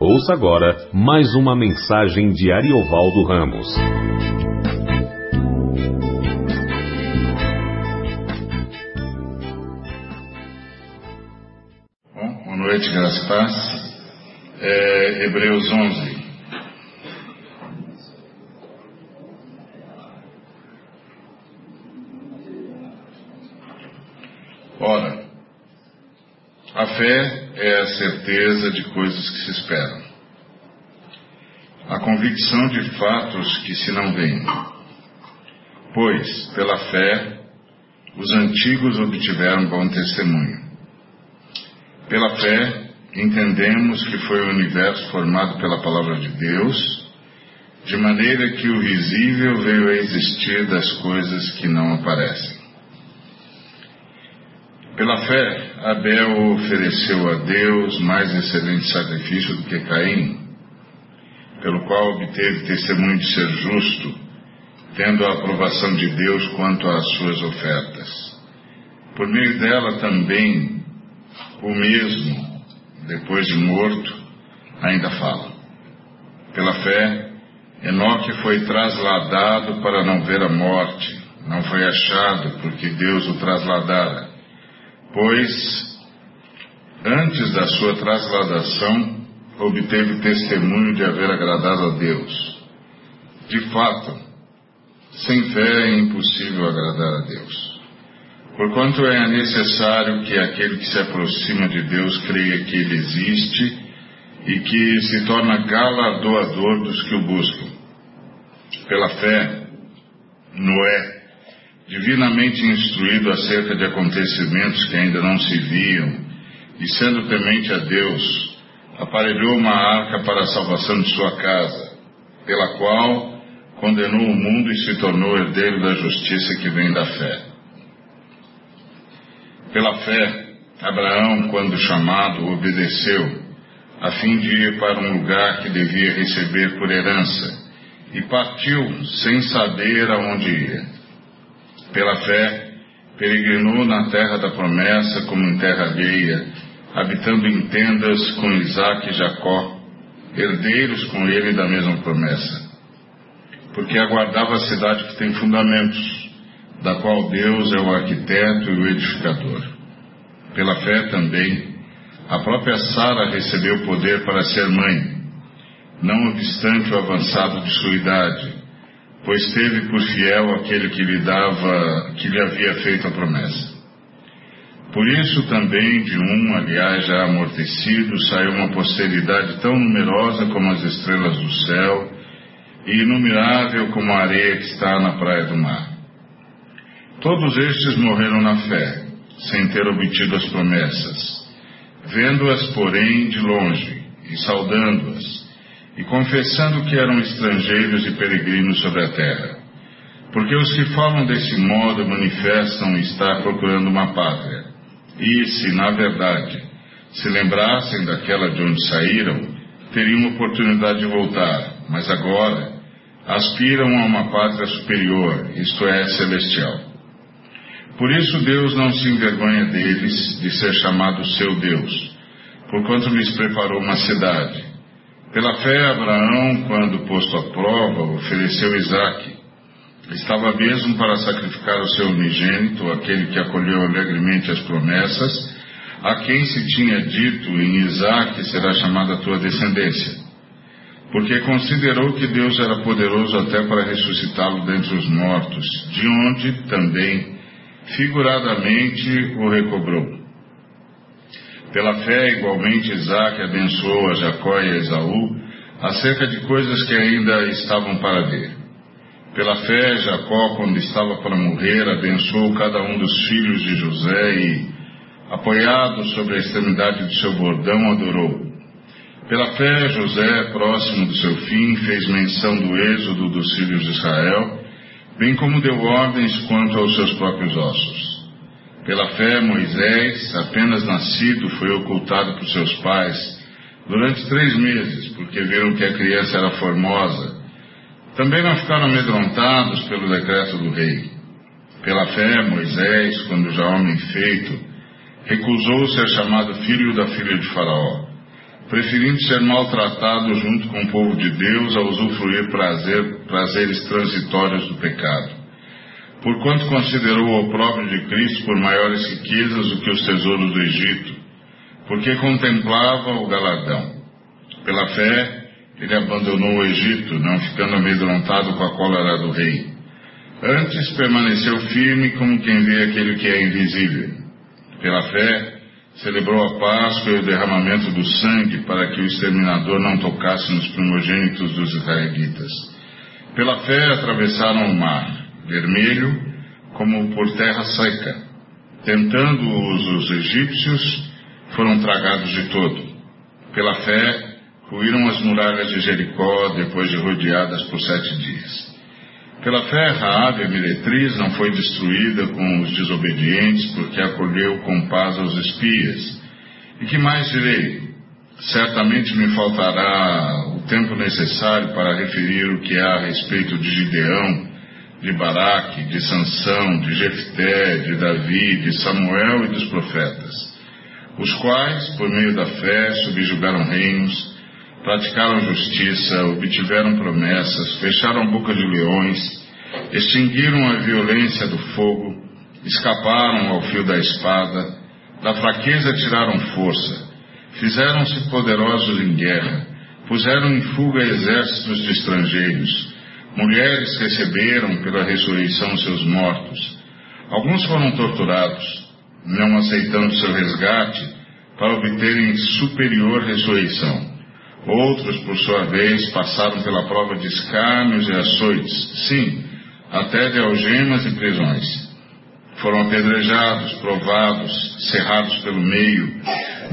Ouça agora mais uma mensagem de Ariovaldo Ramos. Bom, boa noite, graças paz. É, Hebreus 11. Ora, a fé é a certeza de coisas que se esperam, a convicção de fatos que se não veem. Pois, pela fé, os antigos obtiveram bom testemunho. Pela fé, entendemos que foi o universo formado pela palavra de Deus, de maneira que o visível veio a existir das coisas que não aparecem. Pela fé, Abel ofereceu a Deus mais excelente sacrifício do que Caim, pelo qual obteve testemunho de ser justo, tendo a aprovação de Deus quanto às suas ofertas. Por meio dela também, o mesmo, depois de morto, ainda fala. Pela fé, Enoque foi trasladado para não ver a morte, não foi achado porque Deus o trasladara pois antes da sua trasladação obteve testemunho de haver agradado a Deus. De fato, sem fé é impossível agradar a Deus. Porquanto é necessário que aquele que se aproxima de Deus creia que Ele existe e que se torna galardoador dos que o buscam. Pela fé, Noé, divinamente instruído acerca de acontecimentos que ainda não se viam, e sendo temente a Deus, aparelhou uma arca para a salvação de sua casa, pela qual condenou o mundo e se tornou herdeiro da justiça que vem da fé. Pela fé, Abraão, quando chamado, obedeceu, a fim de ir para um lugar que devia receber por herança, e partiu sem saber aonde ia. Pela fé, peregrinou na terra da promessa como em terra alheia, habitando em tendas com Isaac e Jacó, herdeiros com ele da mesma promessa. Porque aguardava a cidade que tem fundamentos, da qual Deus é o arquiteto e o edificador. Pela fé também, a própria Sara recebeu poder para ser mãe, não obstante o avançado de sua idade, pois teve por fiel aquele que lhe dava, que lhe havia feito a promessa. Por isso também de um, aliás, já amortecido, saiu uma posteridade tão numerosa como as estrelas do céu e inumerável como a areia que está na praia do mar. Todos estes morreram na fé, sem ter obtido as promessas, vendo-as, porém, de longe e saudando-as e confessando que eram estrangeiros e peregrinos sobre a terra. Porque os que falam desse modo manifestam estar procurando uma pátria. E se, na verdade, se lembrassem daquela de onde saíram, teriam oportunidade de voltar, mas agora aspiram a uma pátria superior, isto é, celestial. Por isso Deus não se envergonha deles de ser chamado seu Deus, porquanto lhes preparou uma cidade. Pela fé, Abraão, quando posto à prova, ofereceu Isaque. Estava mesmo para sacrificar o seu unigênito, aquele que acolheu alegremente as promessas, a quem se tinha dito em Isaque será chamada a tua descendência. Porque considerou que Deus era poderoso até para ressuscitá-lo dentre os mortos, de onde também, figuradamente, o recobrou. Pela fé, igualmente, Isaac abençoou a Jacó e a Esaú acerca de coisas que ainda estavam para ver. Pela fé, Jacó, quando estava para morrer, abençoou cada um dos filhos de José e, apoiado sobre a extremidade do seu bordão, adorou. Pela fé, José, próximo do seu fim, fez menção do êxodo dos filhos de Israel, bem como deu ordens quanto aos seus próprios ossos. Pela fé, Moisés, apenas nascido, foi ocultado por seus pais durante três meses, porque viram que a criança era formosa. Também não ficaram amedrontados pelo decreto do rei. Pela fé, Moisés, quando já homem feito, recusou ser chamado filho da filha de Faraó, preferindo ser maltratado junto com o povo de Deus a usufruir prazer, prazeres transitórios do pecado. Porquanto considerou o opróbrio de Cristo por maiores riquezas do que os tesouros do Egito, porque contemplava o galardão. Pela fé, ele abandonou o Egito, não ficando amedrontado com a cólera do rei. Antes permaneceu firme como quem vê aquele que é invisível. Pela fé, celebrou a Páscoa e o derramamento do sangue para que o exterminador não tocasse nos primogênitos dos israelitas. Pela fé atravessaram o mar, vermelho, como por terra seca. Tentando-os os egípcios, foram tragados de todo. Pela fé, ruíram as muralhas de Jericó depois de rodeadas por sete dias. Pela fé, Raabe, a meretriz, não foi destruída com os desobedientes, porque acolheu com paz aos espias. E que mais direi? Certamente me faltará o tempo necessário para referir o que há a respeito de Gideão, de Baraque, de Sansão, de Jefté, de Davi, de Samuel e dos profetas, os quais, por meio da fé, subjugaram reinos, praticaram justiça, obtiveram promessas, fecharam a boca de leões, extinguiram a violência do fogo, escaparam ao fio da espada, da fraqueza tiraram força, fizeram-se poderosos em guerra, puseram em fuga exércitos de estrangeiros, mulheres receberam pela ressurreição seus mortos. Alguns foram torturados, não aceitando seu resgate, para obterem superior ressurreição. Outros, por sua vez, passaram pela prova de escárnios e açoites, sim, até de algemas e prisões. Foram apedrejados, provados, cerrados pelo meio,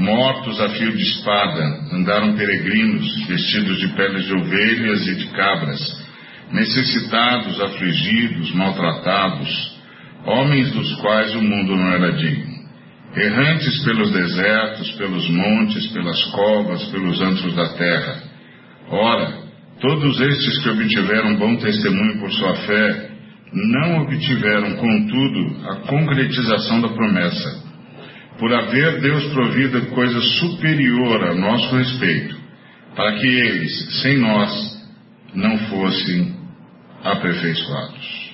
mortos a fio de espada, andaram peregrinos, vestidos de peles de ovelhas e de cabras, necessitados, afligidos, maltratados, homens dos quais o mundo não era digno errantes pelos desertos, pelos montes, pelas covas, pelos antros da terra. Ora, todos estes que obtiveram bom testemunho por sua fé, não obtiveram, contudo, a concretização da promessa, por haver Deus provido coisa superior a nosso respeito, para que eles, sem nós, não fossem aperfeiçoados.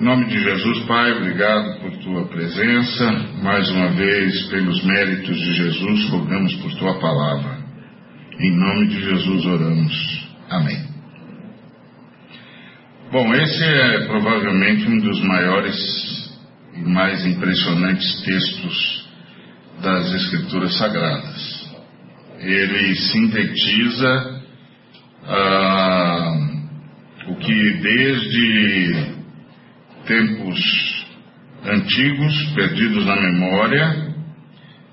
Em nome de Jesus, Pai, obrigado por tua presença. Mais uma vez, pelos méritos de Jesus, rogamos por tua palavra. Em nome de Jesus oramos. Amém. Bom, esse é provavelmente um dos maiores e mais impressionantes textos das Escrituras Sagradas. Ele sintetiza ah, o que desde tempos antigos, perdidos na memória,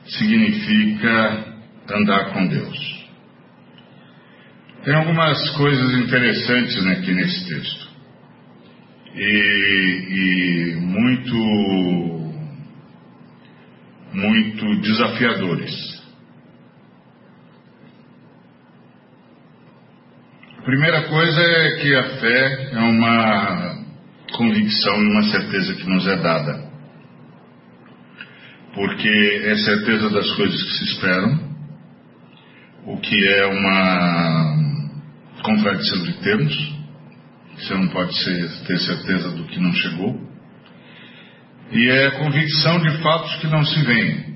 significa andar com Deus. Tem algumas coisas interessantes aqui nesse texto. E, e muito, muito desafiadores. A primeira coisa é que a fé é uma convicção e uma certeza que nos é dada. Porque é certeza das coisas que se esperam, o que é uma contradição de termos, você não pode ser, ter certeza do que não chegou, e é convicção de fatos que não se veem,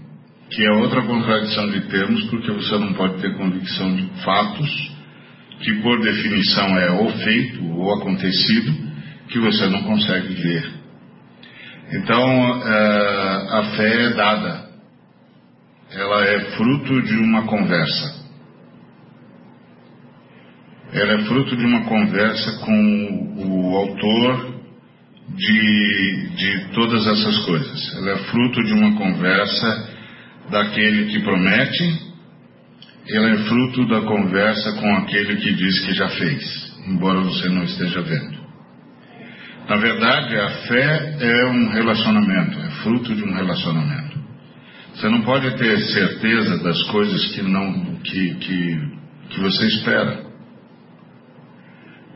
que é outra contradição de termos, porque você não pode ter convicção de fatos que por definição é ou feito ou acontecido, que você não consegue ver. Então, é, a fé é dada, ela é fruto de uma conversa. Ela é fruto de uma conversa com o autor de, de todas essas coisas. Ela é fruto de uma conversa daquele que promete, ela é fruto da conversa com aquele que diz que já fez, embora você não esteja vendo. Na verdade, a fé é um relacionamento, é fruto de um relacionamento. Você não pode ter certeza das coisas que não que, que, que você espera.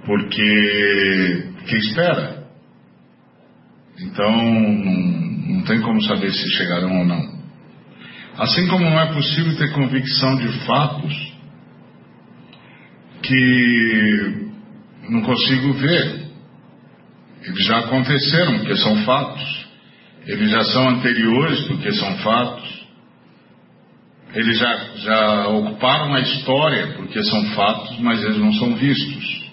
Porque que espera. Então não, não tem como saber se chegarão ou não. Assim como não é possível ter convicção de fatos que não consigo ver. Eles já aconteceram, porque são fatos. Eles já são anteriores, porque são fatos. Eles já, já ocuparam a história, porque são fatos, mas eles não são vistos.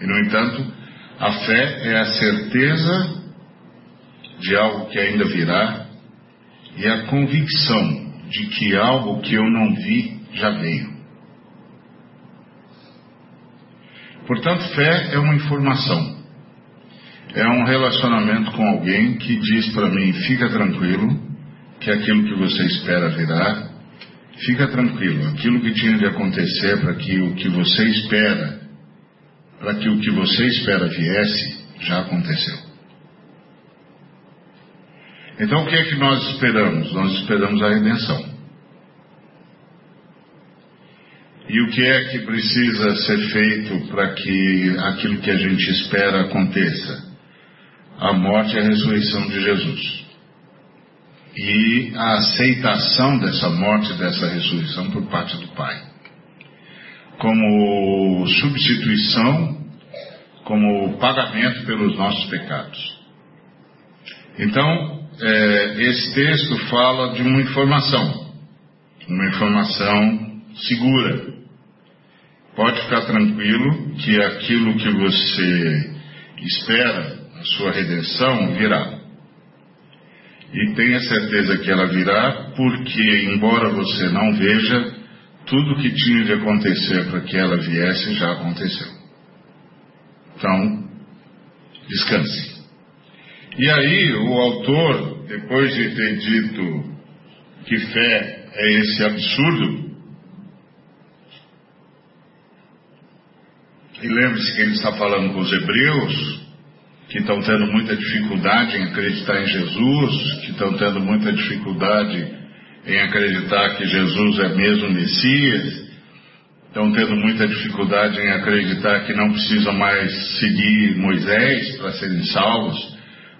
E, no entanto, a fé é a certeza de algo que ainda virá e a convicção de que algo que eu não vi já veio. Portanto, fé é uma informação. É um relacionamento com alguém que diz para mim: fica tranquilo, que aquilo que você espera virá. Fica tranquilo, aquilo que tinha de acontecer para que o que você espera, para que o que você espera viesse, já aconteceu. Então o que é que nós esperamos? Nós esperamos a redenção. E o que é que precisa ser feito para que aquilo que a gente espera aconteça? A morte e a ressurreição de Jesus. E a aceitação dessa morte e dessa ressurreição por parte do Pai. Como substituição, como pagamento pelos nossos pecados. Então, é, esse texto fala de uma informação, uma informação segura, Pode ficar tranquilo que aquilo que você espera, a sua redenção, virá. E tenha certeza que ela virá, porque, embora você não veja, tudo que tinha de acontecer para que ela viesse já aconteceu. Então, descanse. E aí, o autor, depois de ter dito que fé é esse absurdo, E lembre-se que ele está falando com os hebreus, que estão tendo muita dificuldade em acreditar em Jesus, que estão tendo muita dificuldade em acreditar que Jesus é mesmo Messias, estão tendo muita dificuldade em acreditar que não precisam mais seguir Moisés para serem salvos,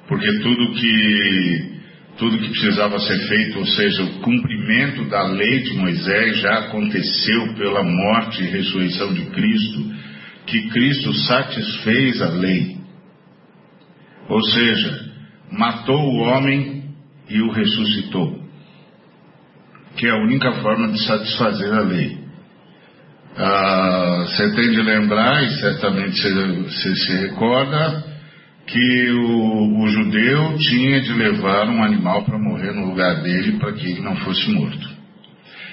porque tudo que tudo que precisava ser feito, ou seja, o cumprimento da lei de Moisés já aconteceu pela morte e ressurreição de Cristo que Cristo satisfez a lei. Ou seja, matou o homem e o ressuscitou, que é a única forma de satisfazer a lei. Ah, você tem de lembrar, e certamente você, se recorda, que o, o, judeu tinha de levar um animal para morrer no lugar dele para que ele não fosse morto.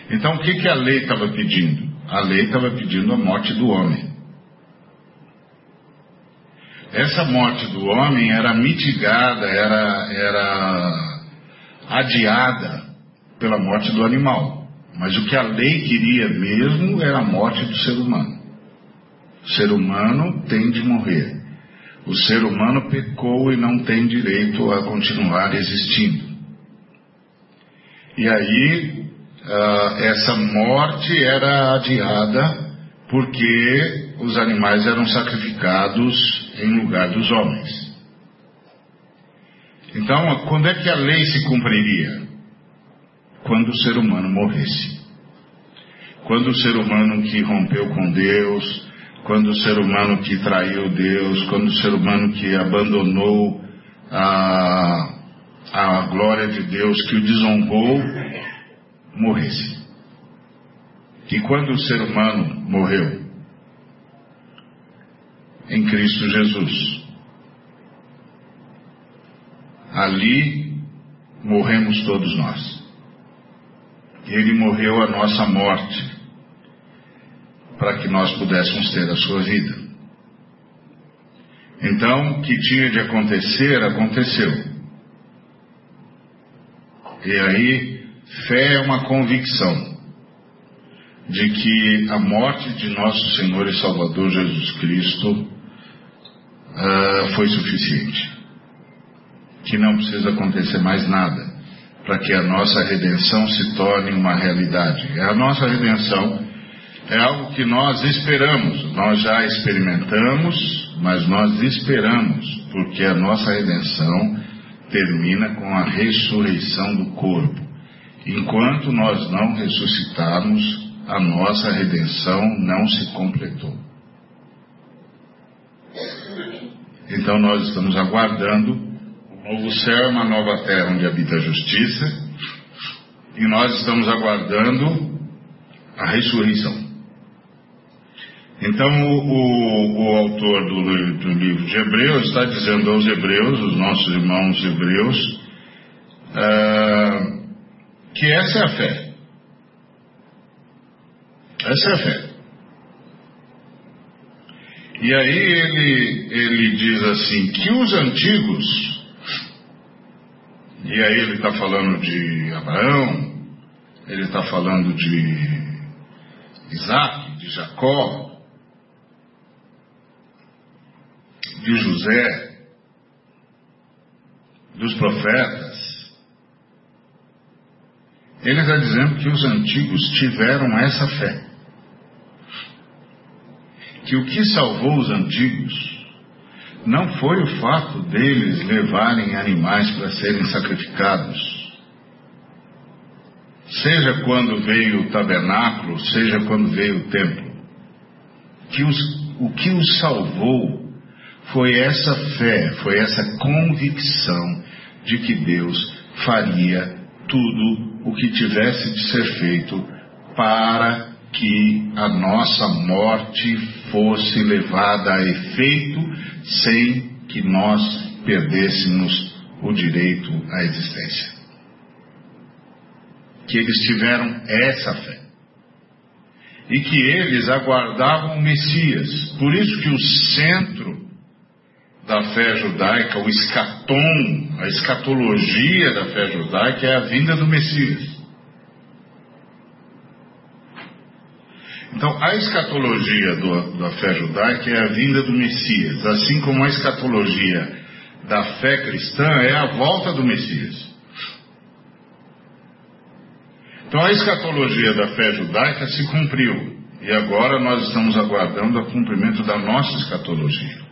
Então o que, que a lei estava pedindo? A lei estava pedindo a morte do homem. Essa morte do homem era mitigada, era, era adiada pela morte do animal. Mas o que a lei queria mesmo era a morte do ser humano. O ser humano tem de morrer. O ser humano pecou e não tem direito a continuar existindo. E aí, uh, essa morte era adiada porque os animais eram sacrificados em lugar dos homens. Então, quando é que a lei se cumpriria? Quando o ser humano morresse. Quando o ser humano que rompeu com Deus, quando o ser humano que traiu Deus, quando o ser humano que abandonou a, a glória de Deus, que o desonrou, morresse. E quando o ser humano morreu, em Cristo Jesus. Ali morremos todos nós. Ele morreu a nossa morte para que nós pudéssemos ter a sua vida. Então, o que tinha de acontecer, aconteceu. E aí, fé é uma convicção de que a morte de nosso Senhor e Salvador Jesus Cristo uh, foi suficiente. Que não precisa acontecer mais nada para que a nossa redenção se torne uma realidade. A nossa redenção é algo que nós esperamos, nós já experimentamos, mas nós esperamos, porque a nossa redenção termina com a ressurreição do corpo. enquanto nós não ressuscitarmos, a nossa redenção não se completou. Então nós estamos aguardando um novo céu, uma nova terra onde habita a justiça, e nós estamos aguardando a ressurreição. Então, o, o, o autor do, do, livro de Hebreus está dizendo aos Hebreus, os nossos irmãos Hebreus, uh, que essa é a fé. Essa é a fé. E aí ele, ele diz assim: que os antigos, e aí ele está falando de Abraão, ele está falando de Isaac, de Jacó, de José, dos profetas, ele está dizendo que os antigos tiveram essa fé. Que o que salvou os antigos não foi o fato deles levarem animais para serem sacrificados. Seja quando veio o tabernáculo, seja quando veio o templo. Que os, o que os salvou foi essa fé, foi essa convicção de que Deus faria tudo o que tivesse de ser feito para que a nossa morte fosse levada a efeito sem que nós perdêssemos o direito à existência. Que eles tiveram essa fé. E que eles aguardavam o Messias. Por isso que o centro da fé judaica, o escatom, a escatologia da fé judaica é a vinda do Messias. Então, a escatologia do, da fé judaica é a vinda do Messias, assim como a escatologia da fé cristã é a volta do Messias. Então, a escatologia da fé judaica se cumpriu, e agora nós estamos aguardando o cumprimento da nossa escatologia.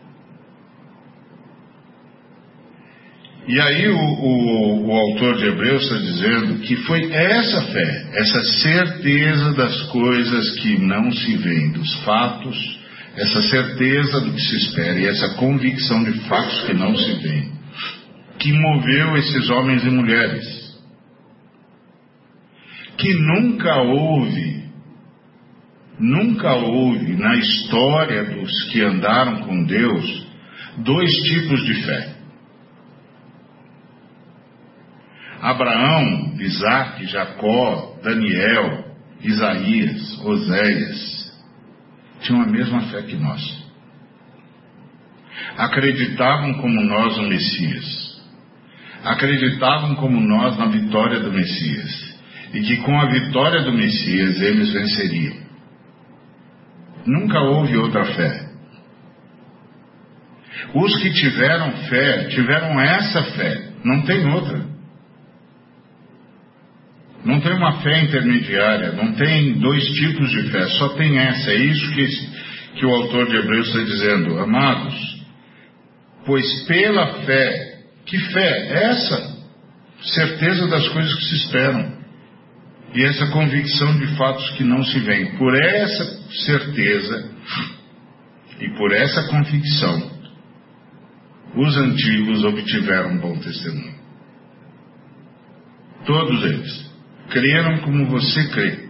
E aí o, o, o, autor de Hebreus está dizendo que foi essa fé, essa certeza das coisas que não se veem, dos fatos, essa certeza do que se espera e essa convicção de fatos que não se veem, que moveu esses homens e mulheres. Que nunca houve, nunca houve na história dos que andaram com Deus dois tipos de fé Abraão, Isaac, Jacó, Daniel, Isaías, Oséias, tinham a mesma fé que nós. Acreditavam como nós no Messias. Acreditavam como nós na vitória do Messias. E que com a vitória do Messias eles venceriam. Nunca houve outra fé. Os que tiveram fé, tiveram essa fé, não tem outra. Não tem uma fé intermediária, não tem dois tipos de fé, só tem essa. É isso que, que o autor de Hebreus está dizendo. Amados, pois pela fé, que fé? Essa certeza das coisas que se esperam e essa convicção de fatos que não se veem. Por essa certeza e por essa convicção, os antigos obtiveram bom testemunho. Todos eles creram como você crê,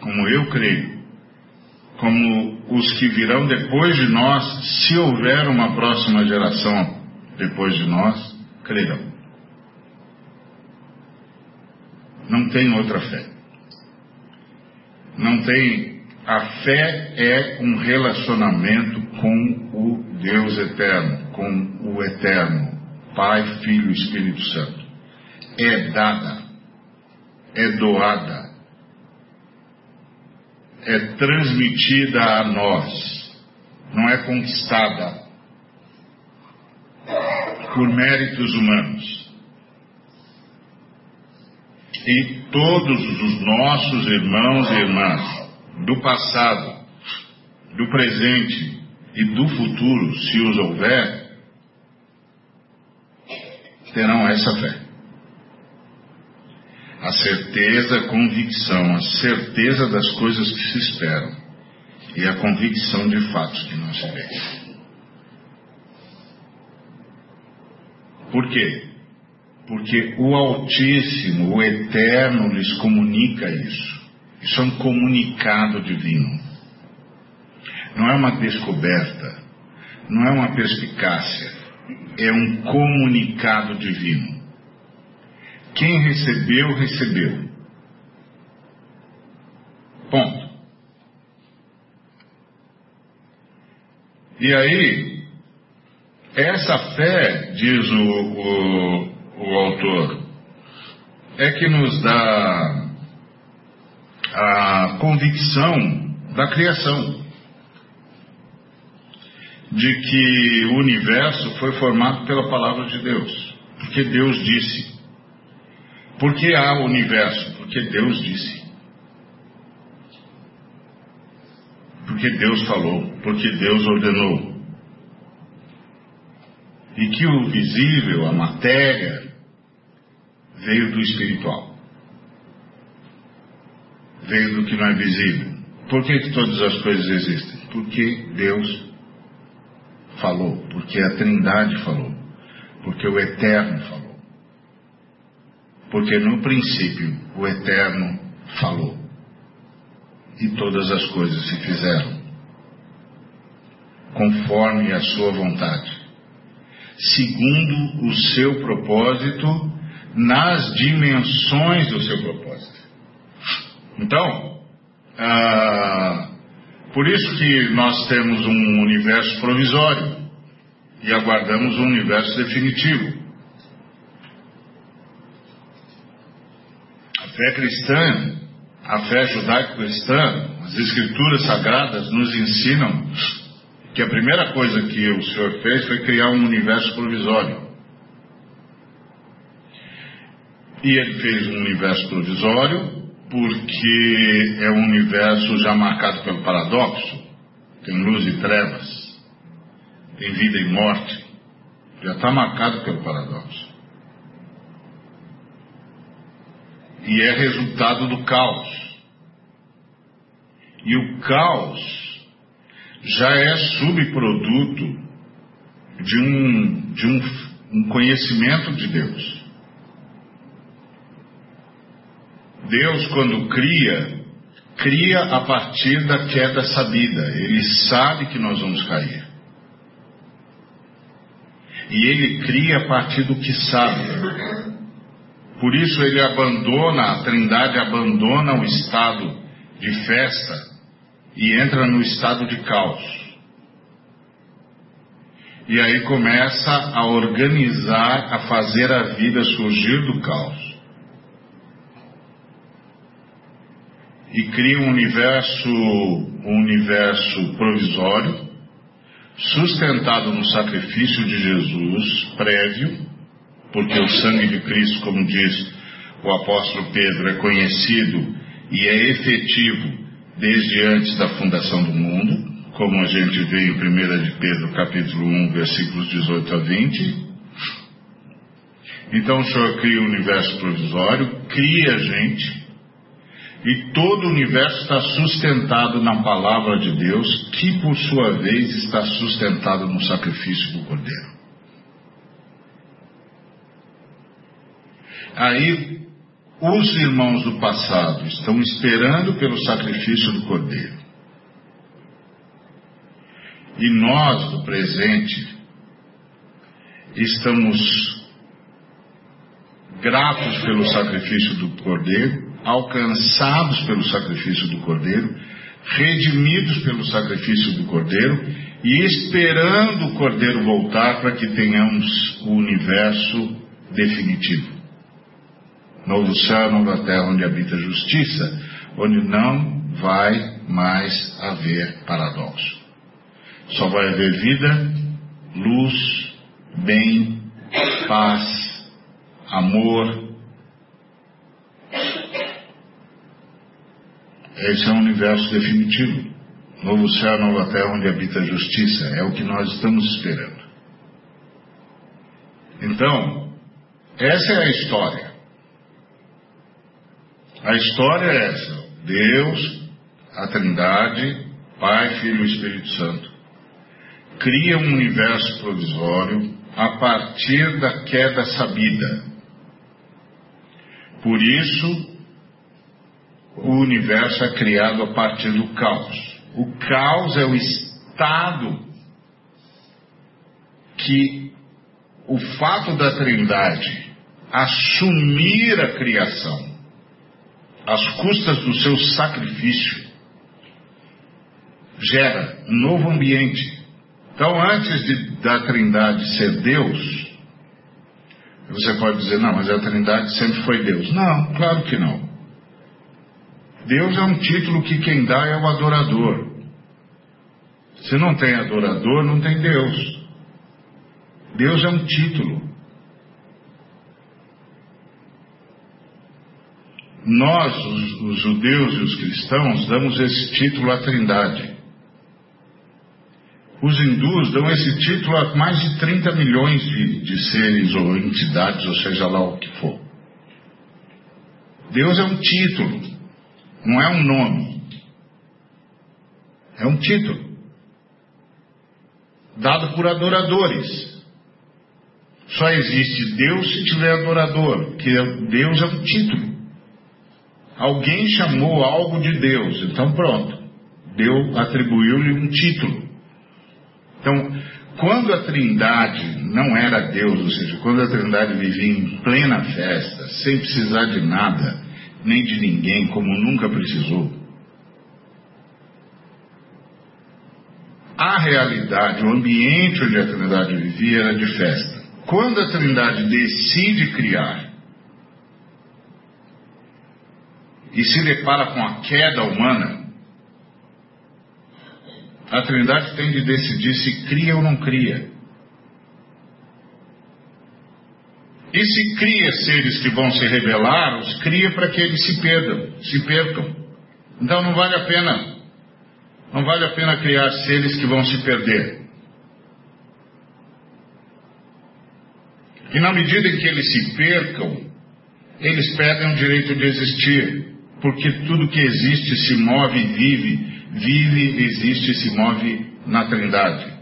como eu creio, como os que virão depois de nós, se houver uma próxima geração depois de nós, crerão. Não tem outra fé. Não tem. A fé é um relacionamento com o Deus eterno, com o eterno, Pai, Filho e Espírito Santo. É dada é doada, é transmitida a nós, não é conquistada por méritos humanos. E todos os nossos irmãos e irmãs do passado, do presente e do futuro, se os houver, terão essa fé. A certeza, a convicção, a certeza das coisas que se esperam e a convicção de fatos que não se. Por quê? Porque o Altíssimo, o Eterno, lhes comunica isso. Isso é um comunicado divino. Não é uma descoberta, não é uma perspicácia, é um comunicado divino. Quem recebeu, recebeu. Ponto. E aí, essa fé, diz o, o, o autor, é que nos dá a convicção da criação de que o universo foi formado pela palavra de Deus, porque Deus disse. Por que há o universo? Porque Deus disse. Porque Deus falou, porque Deus ordenou. E que o visível, a matéria, veio do espiritual. Veio do que não é visível. Por que, que todas as coisas existem? Porque Deus falou, porque a Trindade falou, porque o Eterno falou. Porque no princípio o Eterno falou. E todas as coisas se fizeram conforme a sua vontade, segundo o seu propósito, nas dimensões do seu propósito. Então, ah, por isso que nós temos um universo provisório e aguardamos um universo definitivo. A fé cristã, a fé judaico-cristã, as escrituras sagradas nos ensinam que a primeira coisa que o Senhor fez foi criar um universo provisório. E ele fez um universo provisório porque é um universo já marcado pelo paradoxo. Tem luz e trevas, tem vida e morte. Já está marcado pelo paradoxo. E é resultado do caos. E o caos já é subproduto de um, de um, um conhecimento de Deus. Deus, quando cria, cria a partir da queda sabida. Ele sabe que nós vamos cair. E ele cria a partir do que sabe. Por isso ele abandona, a Trindade abandona o estado de festa e entra no estado de caos. E aí começa a organizar, a fazer a vida surgir do caos. e cria um universo, um universo provisório, sustentado no sacrifício de Jesus prévio, porque o sangue de Cristo, como diz o apóstolo Pedro, é conhecido e é efetivo desde antes da fundação do mundo, como a gente vê em 1 de Pedro capítulo 1, versículos 18 a 20. Então o Senhor cria o universo provisório, cria a gente, e todo o universo está sustentado na palavra de Deus, que por sua vez está sustentado no sacrifício do Cordeiro. Aí, os irmãos do passado estão esperando pelo sacrifício do Cordeiro. E nós, do presente, estamos gratos pelo sacrifício do Cordeiro alcançados pelo sacrifício do Cordeiro, redimidos pelo sacrifício do Cordeiro e esperando o Cordeiro voltar para que tenhamos o universo definitivo. Novo céu, nova terra onde habita a justiça, onde não vai mais haver paradoxo. Só vai haver vida, luz, bem, paz, amor, Esse é um universo definitivo. Novo céu, nova terra onde habita a justiça. É o que nós estamos esperando. Então, essa é a história. A história é essa: Deus, a Trindade, Pai, Filho e Espírito Santo, cria um universo provisório a partir da queda sabida. Por isso, o universo é criado a partir do caos. O caos é o estado que o fato da Trindade assumir a criação às custas do seu sacrifício gera um novo ambiente. Então, antes de, da Trindade ser Deus, você pode dizer, não, mas a Trindade sempre foi Deus. Não, claro que não. Deus é um título que quem dá é o adorador. Se não tem adorador, não tem Deus. Deus é um título. Nós, os, os, judeus e os cristãos, damos esse título à Trindade. Os hindus dão esse título a mais de 30 milhões de, de seres ou entidades, ou seja lá o que for. Deus é um título, não é um nome. É um título. Dado por adoradores. Só existe Deus se tiver adorador, que Deus é um título. Alguém chamou algo de Deus, então pronto. Deus atribuiu-lhe um título. Então, quando a Trindade não era Deus, ou seja, quando a Trindade vivia em plena festa, sem precisar de nada, nem de ninguém, como nunca precisou, a realidade, o ambiente onde a Trindade vivia era de festa. Quando a Trindade decide criar e se depara com a queda humana, a Trindade tem de decidir se cria ou não cria. E se cria seres que vão se rebelar, os cria para que eles se perdam, se percam. Então não vale a pena. Não vale a pena criar seres que vão se perder. E na medida em que eles se percam, eles perdem o direito de existir, porque tudo que existe se move e vive, vive, existe e se move na Trindade.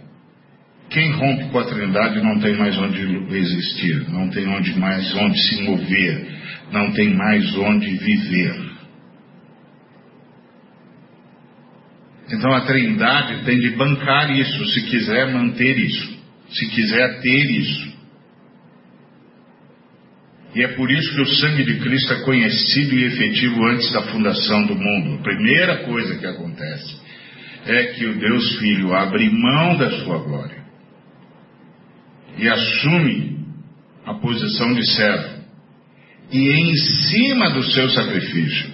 Quem rompe com a Trindade não tem mais onde existir, não tem onde mais onde se mover, não tem mais onde viver. Então a Trindade tem de bancar isso, se quiser manter isso, se quiser ter isso. E é por isso que o sangue de Cristo é conhecido e efetivo antes da fundação do mundo. A primeira coisa que acontece é que o Deus Filho abre mão da sua glória e assume a posição de servo. E em cima do seu sacrifício,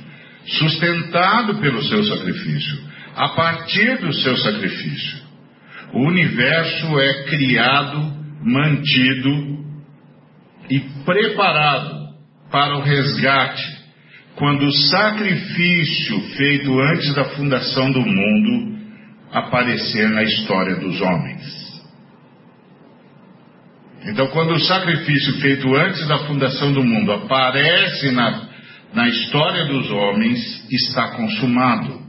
sustentado pelo seu sacrifício, a partir do seu sacrifício, o universo é criado, mantido e preparado para o resgate, quando o sacrifício feito antes da fundação do mundo aparecer na história dos homens. Então, quando o sacrifício feito antes da fundação do mundo aparece na, na história dos homens, está consumado.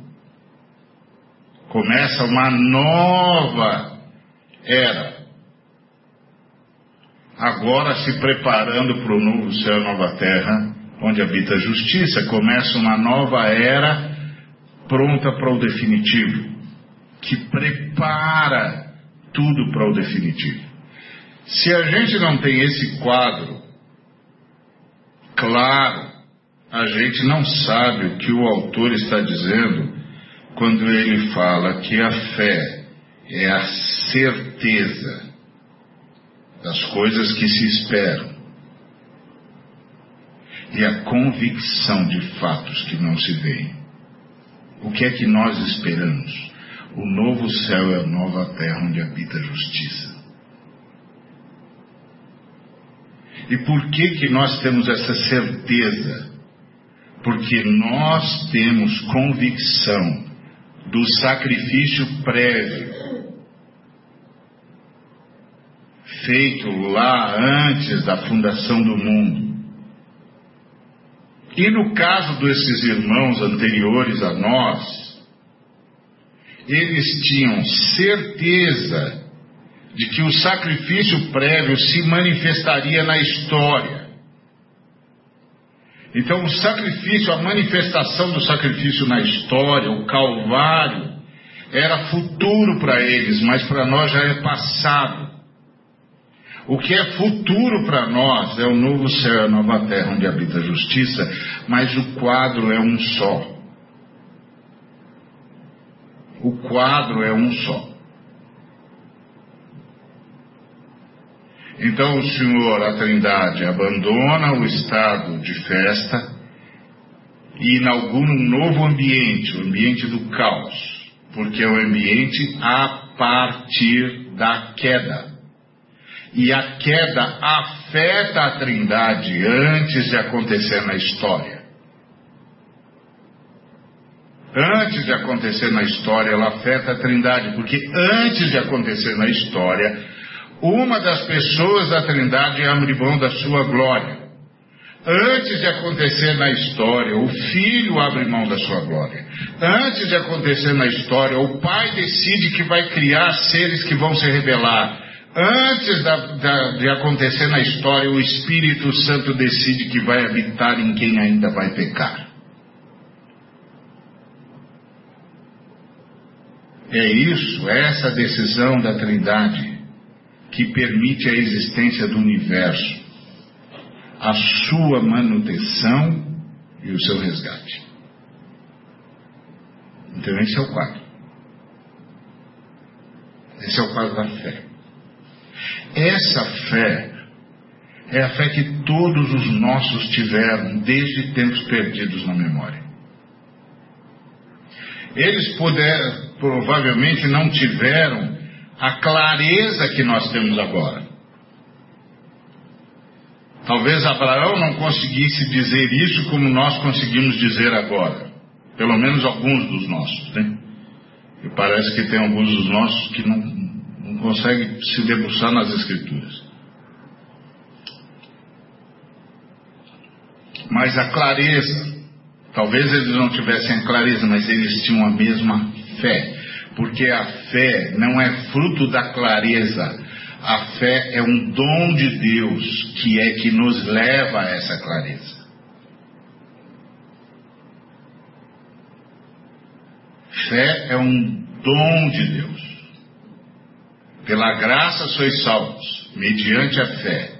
Começa uma nova era agora se preparando para o novo céu e nova terra, onde habita a justiça, começa uma nova era pronta para o definitivo, que prepara tudo para o definitivo. Se a gente não tem esse quadro claro, a gente não sabe o que o autor está dizendo quando ele fala que a fé é a certeza das coisas que se esperam e a convicção de fatos que não se veem. O que é que nós esperamos? O novo céu e a nova terra onde habita a justiça. E por que que nós temos essa certeza? Porque nós temos convicção do sacrifício prévio feito lá antes da fundação do mundo. E no caso desses irmãos anteriores a nós, eles tinham certeza de que o sacrifício prévio se manifestaria na história. Então, o sacrifício, a manifestação do sacrifício na história, o Calvário, era futuro para eles, mas para nós já é passado. O que é futuro para nós é o novo céu e a nova terra onde habita a justiça, mas o quadro é um só. O quadro é um só. Então o Senhor, a Trindade, abandona o estado de festa e inaugura um novo ambiente, o ambiente do caos, porque é o ambiente a partir da queda. E a queda afeta a Trindade antes de acontecer na história. Antes de acontecer na história, ela afeta a Trindade, porque antes de acontecer na história, uma das pessoas da Trindade abre mão da sua glória. Antes de acontecer na história, o filho abre mão da sua glória. Antes de acontecer na história, o pai decide que vai criar seres que vão se rebelar. Antes da, da, de acontecer na história, o Espírito Santo decide que vai habitar em quem ainda vai pecar. É isso, é essa decisão da Trindade que permite a existência do universo, a sua manutenção e o seu resgate. Então, esse é o quadro. Esse é o quadro da fé. Essa fé é a fé que todos os nossos tiveram desde tempos perdidos na memória. Eles puder, provavelmente não tiveram a clareza que nós temos agora. Talvez Abraão não conseguisse dizer isso como nós conseguimos dizer agora. Pelo menos alguns dos nossos, né? E parece que tem alguns dos nossos que não, não conseguem se debruçar nas Escrituras. Mas a clareza, talvez eles não tivessem a clareza, mas eles tinham a mesma fé porque a fé não é fruto da clareza, a fé é um dom de Deus que é que nos leva a essa clareza. Fé é um dom de Deus. Pela graça sois salvos, mediante a fé.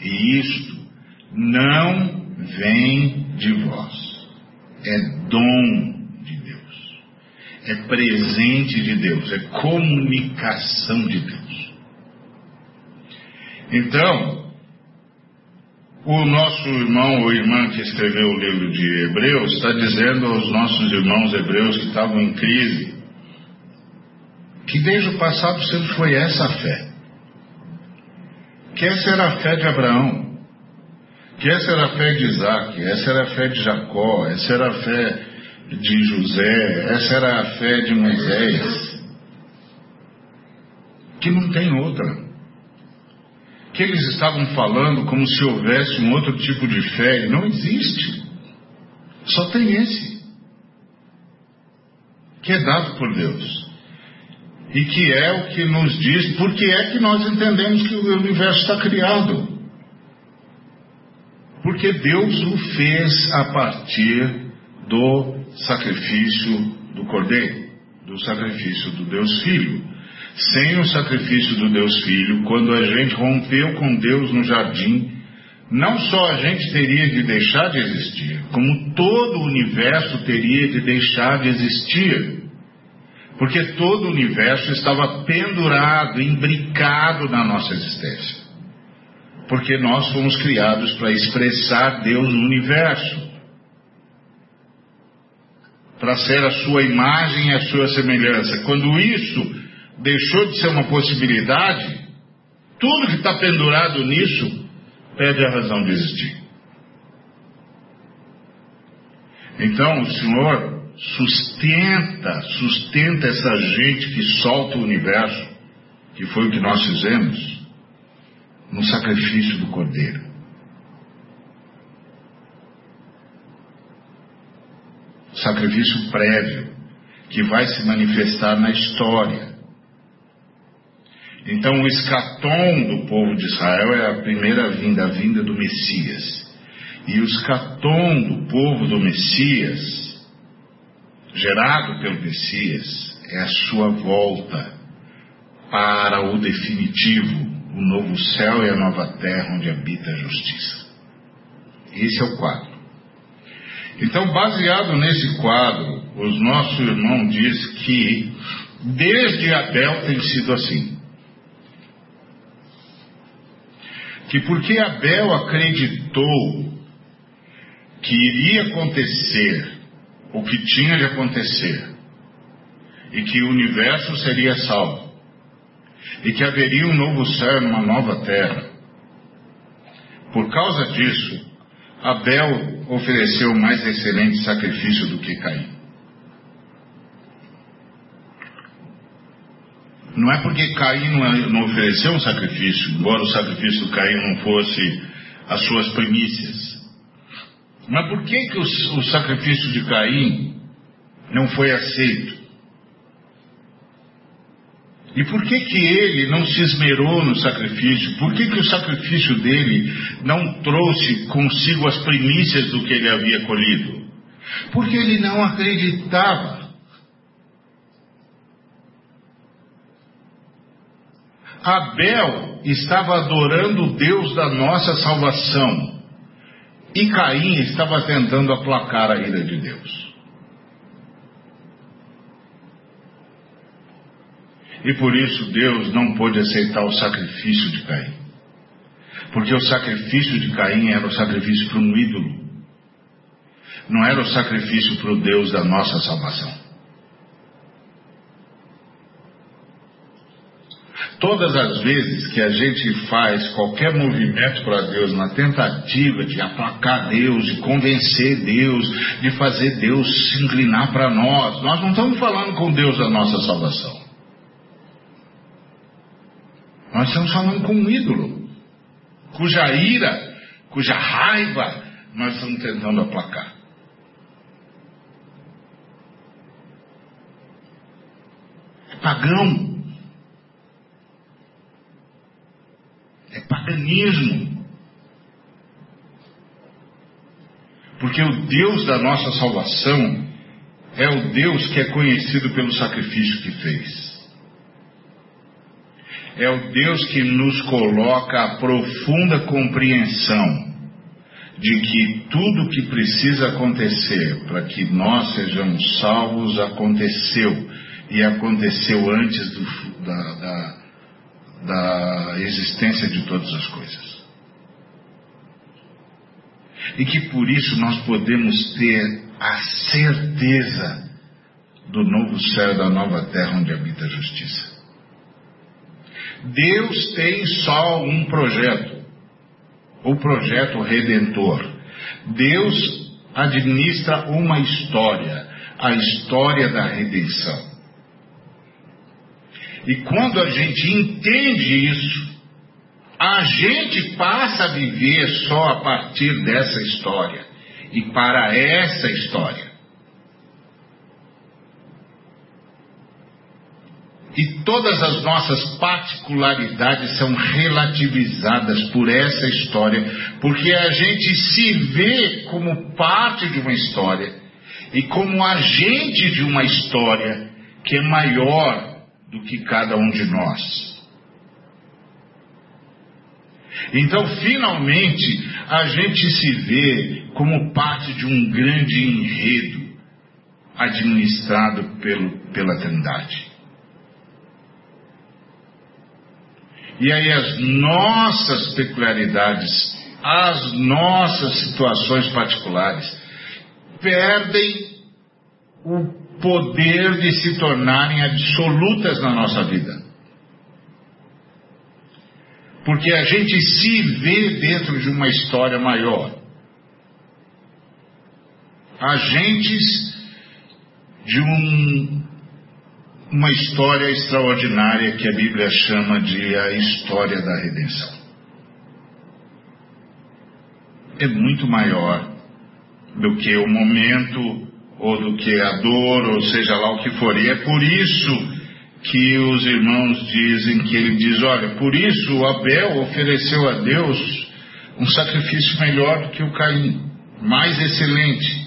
E isto não vem de vós. É dom é presente de Deus, é comunicação de Deus. Então, o nosso irmão ou irmã que escreveu o livro de Hebreus está dizendo aos nossos irmãos hebreus que estavam em crise que desde o passado sempre foi essa a fé. Que essa era a fé de Abraão, que essa era a fé de Isaac, essa era a fé de Jacó, essa era a fé de José, essa era a fé de Moisés, que não tem outra. Que eles estavam falando como se houvesse um outro tipo de fé, e não existe. Só tem esse, que é dado por Deus. E que é o que nos diz porque é que nós entendemos que o universo está criado. Porque Deus o fez a partir do sacrifício do Cordeiro, do sacrifício do Deus Filho. Sem o sacrifício do Deus Filho, quando a gente rompeu com Deus no jardim, não só a gente teria de deixar de existir, como todo o universo teria de deixar de existir. Porque todo o universo estava pendurado, imbricado na nossa existência. Porque nós fomos criados para expressar Deus no universo para ser a sua imagem e a sua semelhança. Quando isso deixou de ser uma possibilidade, tudo que está pendurado nisso perde a razão de existir. Então o Senhor sustenta, sustenta essa gente que solta o universo, que foi o que nós fizemos, no sacrifício do Cordeiro. sacrifício prévio, que vai se manifestar na história. Então, o escatom do povo de Israel é a primeira vinda, a vinda do Messias. E o escatom do povo do Messias, gerado pelo Messias, é a sua volta para o definitivo, o novo céu e a nova terra onde habita a justiça. Esse é o quadro. Então, baseado nesse quadro, os nossos irmãos diz que desde Abel tem sido assim. Que porque Abel acreditou que iria acontecer o que tinha de acontecer e que o universo seria salvo e que haveria um novo céu e uma nova terra. Por causa disso, Abel ofereceu mais excelente sacrifício do que Caim. Não é porque Caim não, ofereceu um sacrifício, embora o sacrifício do Caim não fosse as suas primícias. Mas por que, que o, o sacrifício de Caim não foi aceito? E por que, que ele não se esmerou no sacrifício? Por que, que o sacrifício dele não trouxe consigo as primícias do que ele havia colhido? Porque ele não acreditava. Abel estava adorando o Deus da nossa salvação. E Caim estava tentando aplacar a ira de Deus. E por isso Deus não pôde aceitar o sacrifício de Caim. Porque o sacrifício de Caim era o sacrifício para um ídolo. Não era o sacrifício para o Deus da nossa salvação. Todas as vezes que a gente faz qualquer movimento para Deus na tentativa de aplacar Deus, de convencer Deus, de fazer Deus se inclinar para nós, nós não estamos falando com Deus da nossa salvação. Nós estamos falando com um ídolo, cuja ira, cuja raiva nós estamos tentando aplacar. Pagão. Paganismo. Porque o Deus da nossa salvação é o Deus que é conhecido pelo sacrifício que fez. É o Deus que nos coloca a profunda compreensão de que tudo que precisa acontecer para que nós sejamos salvos aconteceu e aconteceu antes do, da, da da existência de todas as coisas. E que por isso nós podemos ter a certeza do novo céu e da nova terra onde habita a justiça. Deus tem só um projeto, o projeto redentor. Deus administra uma história, a história da redenção. E quando a gente entende isso, a gente passa a viver só a partir dessa história e para essa história. E todas as nossas particularidades são relativizadas por essa história, porque a gente se vê como parte de uma história e como agente de uma história que é maior do que cada um de nós. Então, finalmente, a gente se vê como parte de um grande enredo administrado pelo, pela Trindade. E aí as nossas peculiaridades, as nossas situações particulares, perdem o poder de se tornarem absolutas na nossa vida. Porque a gente se vê dentro de uma história maior. Agentes de um, uma história extraordinária que a Bíblia chama de a história da redenção. É muito maior do que o momento ou do que a dor, ou seja lá o que for. E é por isso que os irmãos dizem que ele diz: olha, por isso Abel ofereceu a Deus um sacrifício melhor do que o Caim, mais excelente.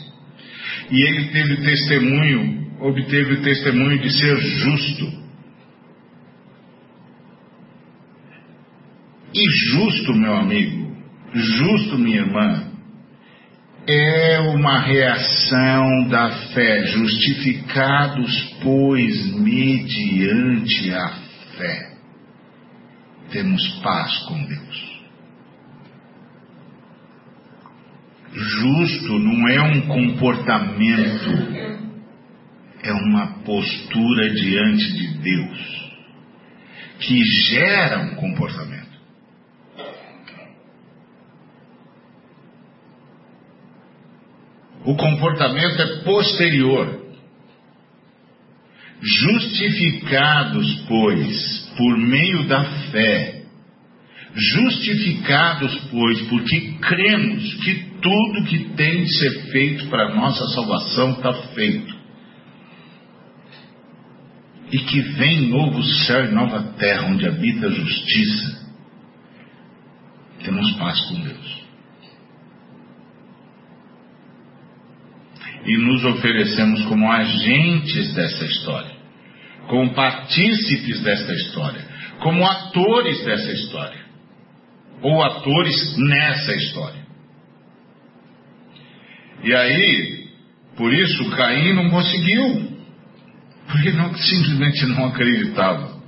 E ele teve testemunho, obteve o testemunho de ser justo. E justo, meu amigo, justo, minha irmã, é uma reação da fé, justificados, pois, mediante a fé, temos paz com Deus. Justo não é um comportamento, é uma postura diante de Deus que gera um comportamento. O comportamento é posterior. Justificados, pois, por meio da fé, justificados, pois, porque cremos que tudo que tem de ser feito para nossa salvação está feito. E que vem novo céu e nova terra, onde habita a justiça. Temos paz com Deus. E nos oferecemos como agentes dessa história, como partícipes dessa história, como atores dessa história, ou atores nessa história. E aí, por isso, Caim não conseguiu, porque não, simplesmente não acreditava.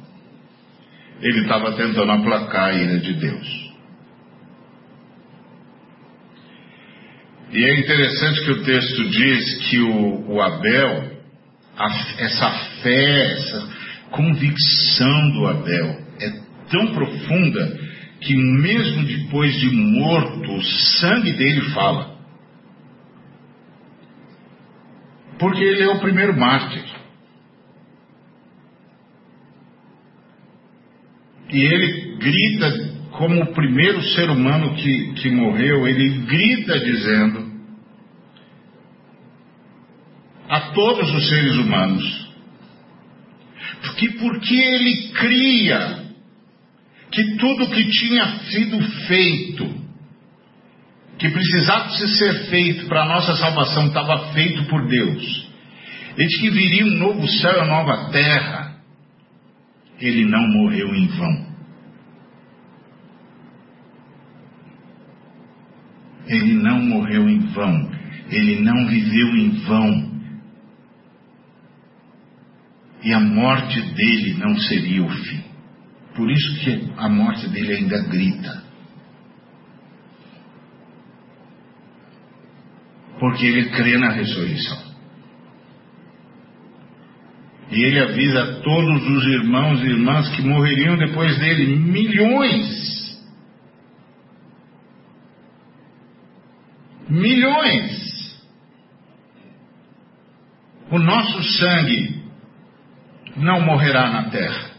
Ele estava tentando aplacar a ira de Deus. E é interessante que o texto diz que o, o Abel, a, essa fé, essa convicção do Abel é tão profunda que mesmo depois de morto, o sangue dele fala. Porque ele é o primeiro mártir. E ele grita como o primeiro ser humano que, que morreu, ele grita dizendo a todos os seres humanos que porque ele cria que tudo que tinha sido feito, que precisava ser feito para a nossa salvação, estava feito por Deus, e de que viria um novo céu e uma nova terra, ele não morreu em vão. Ele não morreu em vão, ele não viveu em vão. E a morte dele não seria o fim. Por isso que a morte dele ainda grita. Porque ele crê na ressurreição. E ele avisa a todos os irmãos e irmãs que morreriam depois dele, milhões milhões. O nosso sangue não morrerá na terra.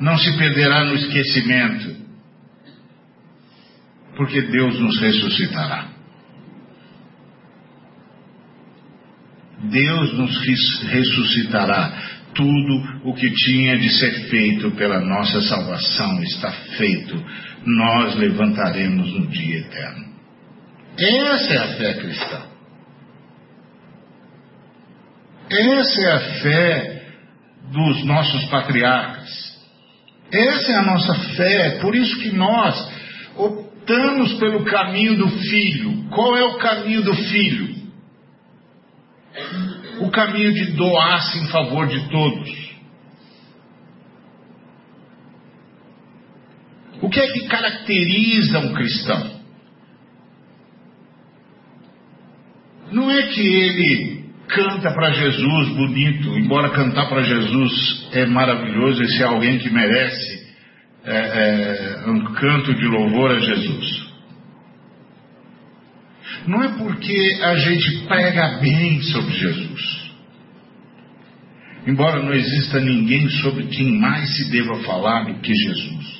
Não se perderá no esquecimento. Porque Deus nos ressuscitará. Deus nos ressuscitará. Tudo o que tinha de ser feito pela nossa salvação está feito nós levantaremos no dia eterno. Essa é a fé cristã. Essa é a fé dos nossos patriarcas. Essa é a nossa fé. Por isso que nós optamos pelo caminho do filho. Qual é o caminho do filho? O caminho de doar-se em favor de todos. O que é que caracteriza um cristão? Não é que ele canta para Jesus bonito, embora cantar para Jesus é maravilhoso, esse é alguém que merece é, é, um canto de louvor a Jesus. Não é porque a gente prega bem sobre Jesus. Embora não exista ninguém sobre quem mais se deva falar do que Jesus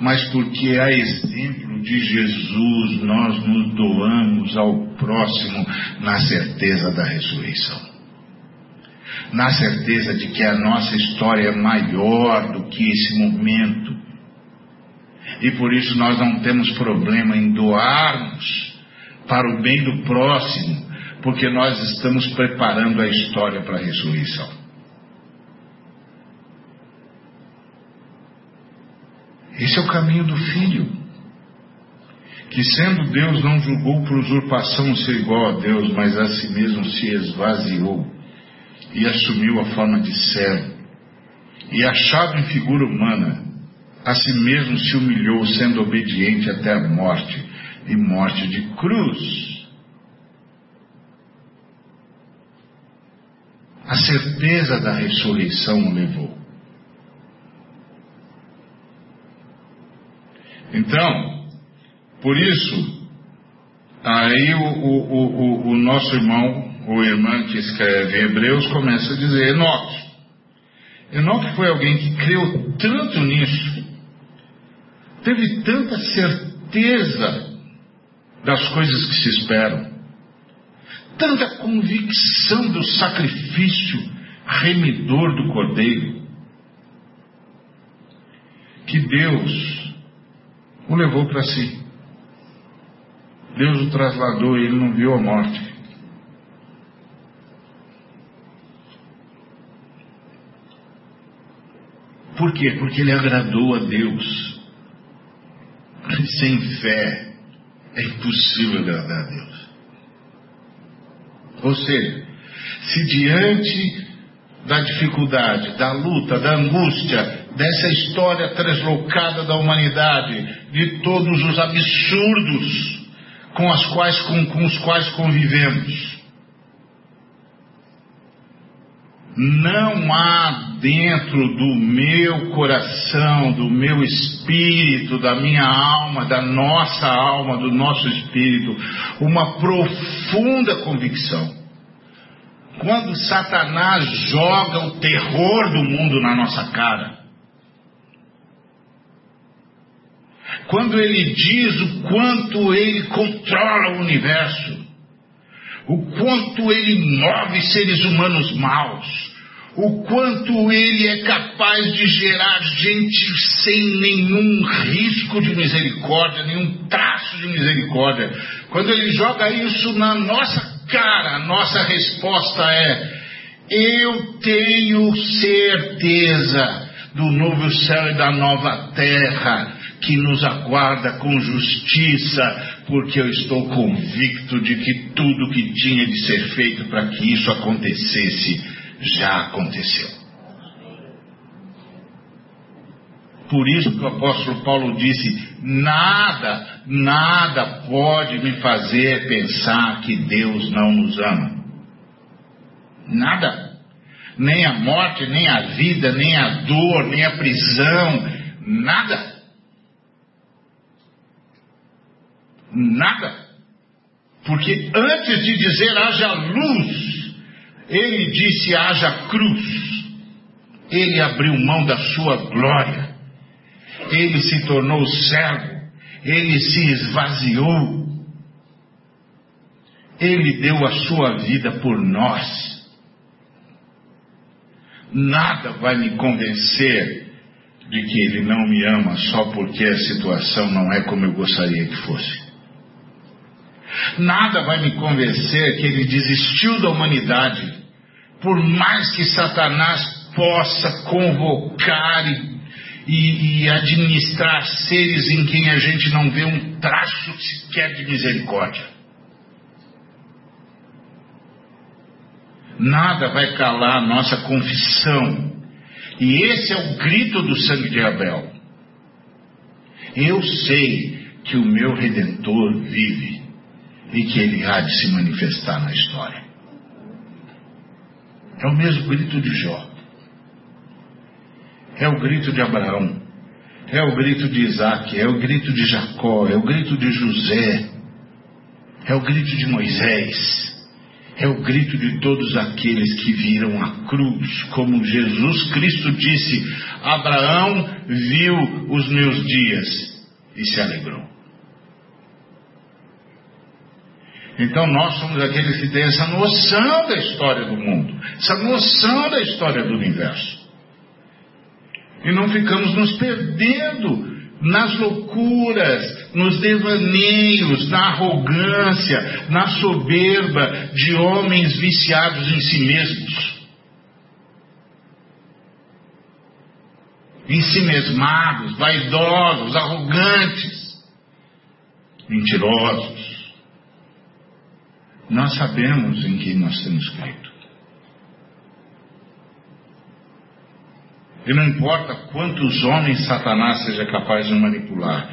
mas porque a exemplo de Jesus nós nos doamos ao próximo na certeza da ressurreição. Na certeza de que a nossa história é maior do que esse momento. E por isso nós não temos problema em doarmos para o bem do próximo, porque nós estamos preparando a história para a ressurreição. Esse é o caminho do filho que sendo Deus não julgou por usurpação ser igual a Deus, mas a si mesmo se esvaziou e assumiu a forma de servo, e achado em figura humana, a si mesmo se humilhou, sendo obediente até a morte, e morte de cruz. A certeza da ressurreição o levou. Então, por isso, aí o, o, o, o nosso irmão, ou irmã que escreve Hebreus, começa a dizer: Enoque. Enoque foi alguém que creu tanto nisso, teve tanta certeza das coisas que se esperam, tanta convicção do sacrifício remidor do Cordeiro, que Deus o levou para si. Deus o trasladou e ele não viu a morte. Por quê? Porque ele agradou a Deus. Sem fé é impossível agradar a Deus. Ou seja, se diante da dificuldade, da luta, da angústia, dessa história translocada da humanidade, de todos os absurdos com, as quais, com, com os quais convivemos. Não há dentro do meu coração, do meu espírito, da minha alma, da nossa alma, do nosso espírito, uma profunda convicção. Quando Satanás joga o terror do mundo na nossa cara, quando ele diz o quanto ele controla o universo, o quanto ele move seres humanos maus, o quanto ele é capaz de gerar gente sem nenhum risco de misericórdia, nenhum traço de misericórdia. Quando ele joga isso na nossa cara, a nossa resposta é: eu tenho certeza do novo céu e da nova terra que nos aguarda com justiça, porque eu estou convicto de que tudo que tinha de ser feito para que isso acontecesse já aconteceu. Por isso que o apóstolo Paulo disse: nada, nada pode me fazer pensar que Deus não nos ama. Nada. Nem a morte, nem a vida, nem a dor, nem a prisão, nada. Nada. Porque antes de dizer haja luz, ele disse haja cruz. Ele abriu mão da sua glória. Ele se tornou servo. Ele se esvaziou. Ele deu a sua vida por nós. Nada vai me convencer de que ele não me ama só porque a situação não é como eu gostaria que fosse. Nada vai me convencer que ele desistiu da humanidade, por mais que Satanás possa convocar e, e, e administrar seres em quem a gente não vê um traço sequer de misericórdia. Nada vai calar a nossa confissão. E esse é o grito do sangue de Abel. Eu sei que o meu redentor vive e que ele há de se manifestar na história. É o mesmo grito de Jó. É o grito de Abraão. É o grito de Isaac. É o grito de Jacó. É o grito de José. É o grito de Moisés. É o grito de todos aqueles que viram a cruz, como Jesus Cristo disse: Abraão viu os meus dias e se alegrou. Então nós somos aqueles que têm essa noção da história do mundo, essa noção da história do universo. E não ficamos nos perdendo nas loucuras, nos devaneios, na arrogância, na soberba de homens viciados em si mesmos. Em si mesmados, vaidosos, arrogantes, mentirosos. Nós sabemos em que nós temos crido. E não importa quantos homens Satanás seja capaz de manipular,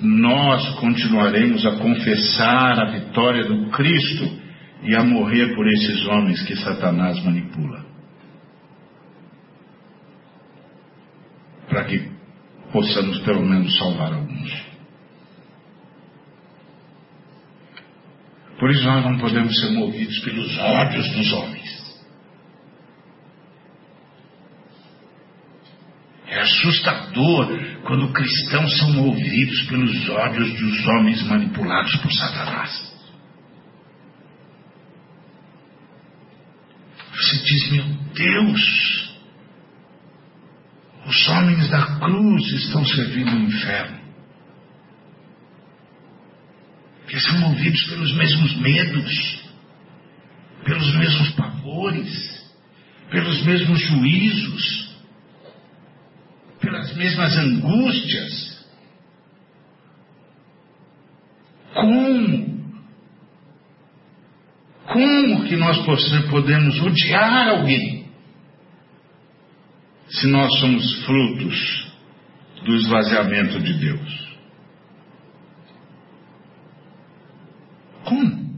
nós continuaremos a confessar a vitória do Cristo e a morrer por esses homens que Satanás manipula. Para que possamos pelo menos salvar alguns. Por isso nós não podemos ser movidos pelos ódios dos homens. É assustador quando cristãos são movidos pelos ódios dos homens manipulados por Satanás. Você diz, meu Deus, os homens da cruz estão servindo o inferno. Eles são movidos pelos mesmos medos, pelos mesmos pavores, pelos mesmos juízos pelas mesmas angústias. Como? Como que nós podemos odiar alguém se nós somos frutos do esvaziamento de Deus? Como?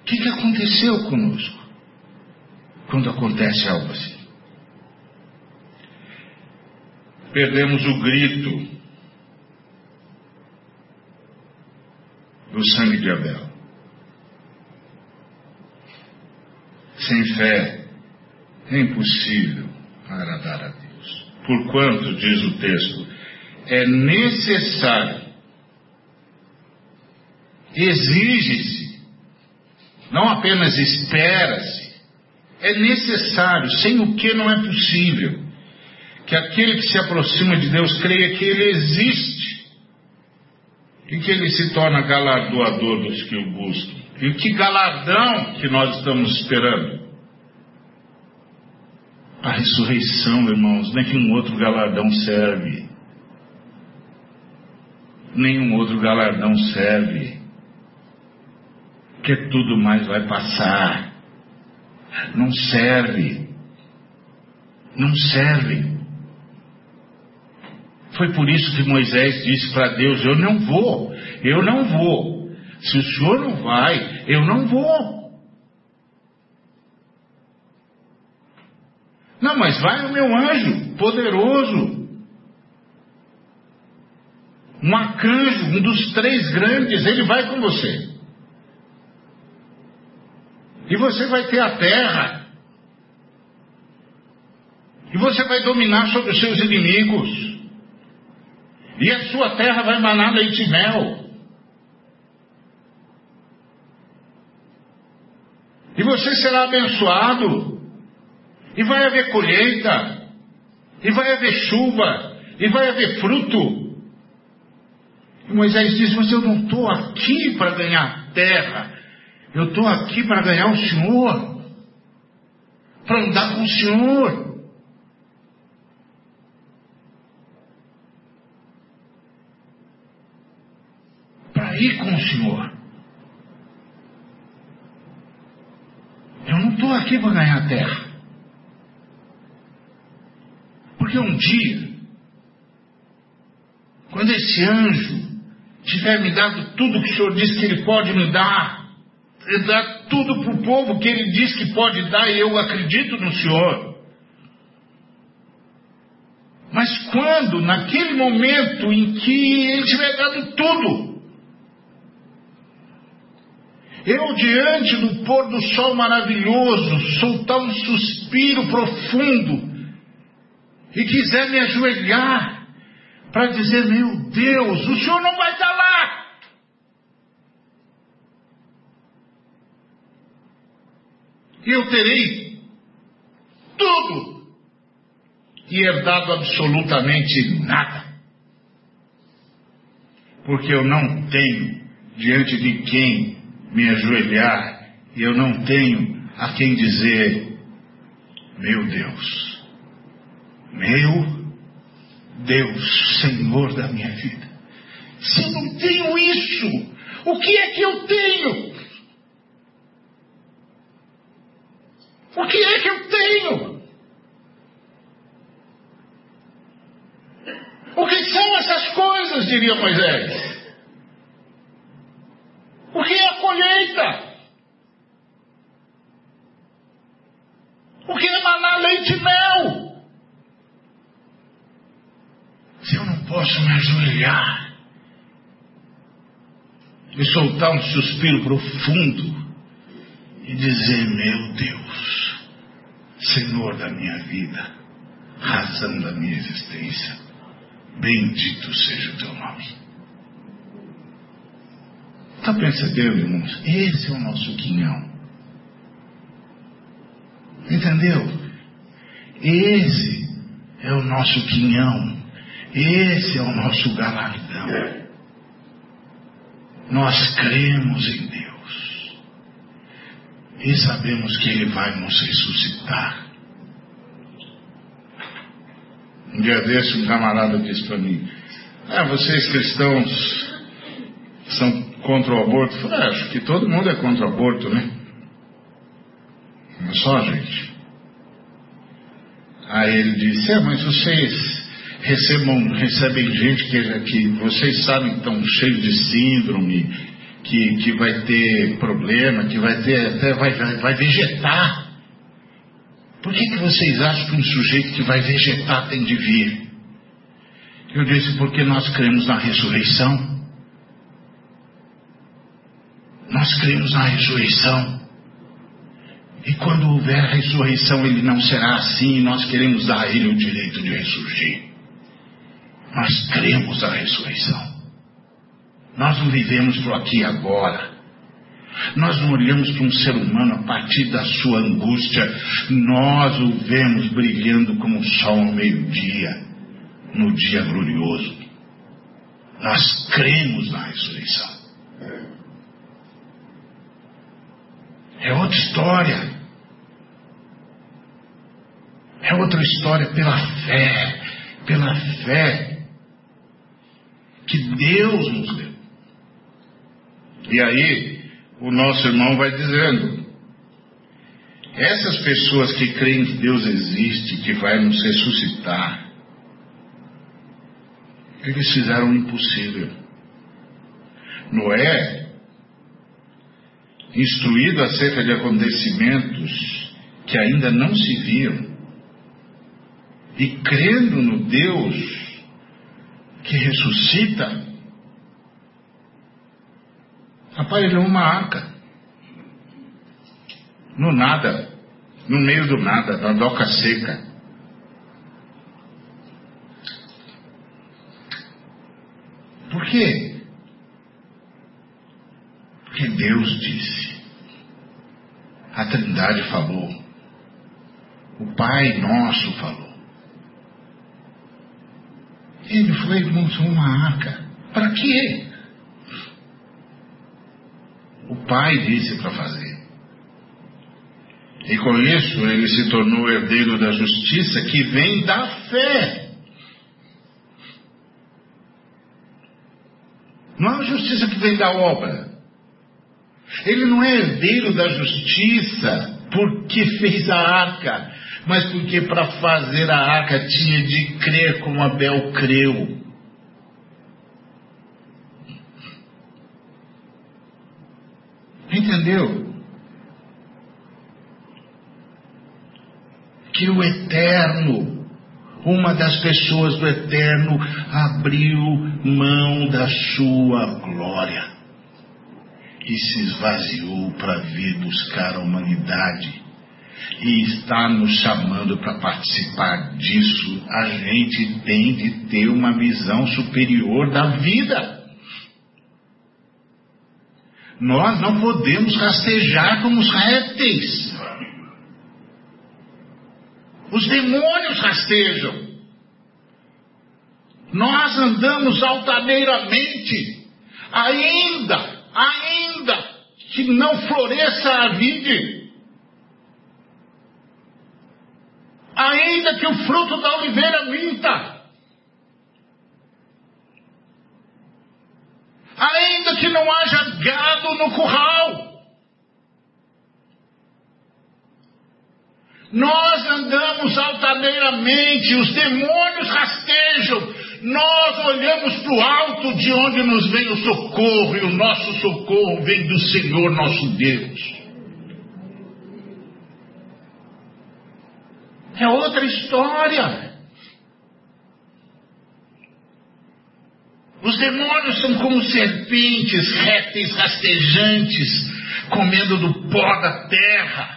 O que, que aconteceu conosco quando acontece algo assim? perdemos o grito do sangue de Abel. Sem fé é impossível agradar a Deus. Porquanto, diz o texto, é necessário, exige-se, não apenas espera-se, é necessário, sem o que não é possível que aquele que se aproxima de Deus creia que Ele existe e que Ele se torna galardoador dos que o buscam. E que galardão que nós estamos esperando? A ressurreição, irmãos, nenhum outro galardão serve. Nenhum outro galardão serve. Que tudo mais vai passar. Não serve. Não serve. Foi por isso que Moisés disse para Deus: Eu não vou, eu não vou. Se o senhor não vai, eu não vou. Não, mas vai o meu anjo, poderoso. Um arcanjo, um dos três grandes, ele vai com você. E você vai ter a terra. E você vai dominar sobre os seus inimigos. E a sua terra vai manar leite e mel. E você será abençoado. E vai haver colheita. E vai haver chuva. E vai haver fruto. E Moisés diz: Mas eu não estou aqui para ganhar terra. Eu estou aqui para ganhar o Senhor. Para andar com o Senhor. ir com o Senhor. Eu não estou aqui para ganhar terra. Porque um dia, quando esse anjo tiver me dado tudo que o Senhor diz que ele pode me dar, dá tudo para o povo que ele diz que pode dar, e eu acredito no Senhor. Mas quando, naquele momento em que ele tiver dado tudo, eu, diante do pôr do sol maravilhoso, soltar um suspiro profundo e quiser me ajoelhar para dizer: Meu Deus, o Senhor não vai estar lá. Eu terei tudo e herdado absolutamente nada. Porque eu não tenho diante de quem me ajoelhar, e eu não tenho a quem dizer: Meu Deus, meu Deus, Senhor da minha vida. Se eu não tenho isso, o que é que eu tenho? O que é que eu tenho? O que são essas coisas, diria Moisés? O que é a colheita? O que é maná, leite e mel? Se eu não posso me ajoelhar e soltar um suspiro profundo e dizer: Meu Deus, Senhor da minha vida, razão da minha existência, bendito seja o teu nome. Está percebendo, irmãos? Esse é o nosso quinhão. Entendeu? Esse é o nosso quinhão. Esse é o nosso galardão. Nós cremos em Deus. E sabemos que Ele vai nos ressuscitar. Um dia desse, um camarada disse para mim: Ah, vocês cristãos são contra o aborto? Eu falei, ah, acho que todo mundo é contra o aborto, né? Não é só, gente. Aí ele disse, é, mas vocês recebam, recebem gente que, que vocês sabem que estão cheios de síndrome, que, que vai ter problema, que vai ter vai, vai, vai vegetar. Por que, que vocês acham que um sujeito que vai vegetar tem de vir? Eu disse, porque nós cremos na ressurreição. Nós cremos na ressurreição. E quando houver ressurreição, ele não será assim, nós queremos dar a ele o direito de ressurgir. Nós cremos na ressurreição. Nós não vivemos por aqui agora. Nós não olhamos para um ser humano a partir da sua angústia. Nós o vemos brilhando como o sol ao meio-dia, no dia glorioso. Nós cremos na ressurreição. É outra história. É outra história pela fé, pela fé que Deus nos deu. E aí, o nosso irmão vai dizendo: essas pessoas que creem que Deus existe, que vai nos ressuscitar, eles fizeram o impossível. Noé instruído acerca de acontecimentos que ainda não se viam, e crendo no Deus que ressuscita, aparelhou uma arca. No nada, no meio do nada, da doca seca. Por quê? Porque Deus disse. A Trindade falou. O Pai Nosso falou. Ele foi e montou uma arca. Para quê? O Pai disse para fazer. E com isso ele se tornou herdeiro da justiça que vem da fé. Não é a justiça que vem da obra. Ele não é herdeiro da justiça porque fez a arca, mas porque para fazer a arca tinha de crer como Abel creu. Entendeu? Que o Eterno, uma das pessoas do Eterno, abriu mão da sua glória e se esvaziou para vir buscar a humanidade e está nos chamando para participar disso, a gente tem de ter uma visão superior da vida. Nós não podemos rastejar como os répteis. Os demônios rastejam. Nós andamos altaneiramente, ainda, ainda que não floresça a vide, ainda que o fruto da oliveira minta ainda que não haja gado no curral. Nós andamos altaneiramente, os demônios rastejam, nós olhamos para o alto de onde nos vem o socorro, e o nosso socorro vem do Senhor nosso Deus. É outra história. Os demônios são como serpentes, répteis rastejantes, comendo do pó da terra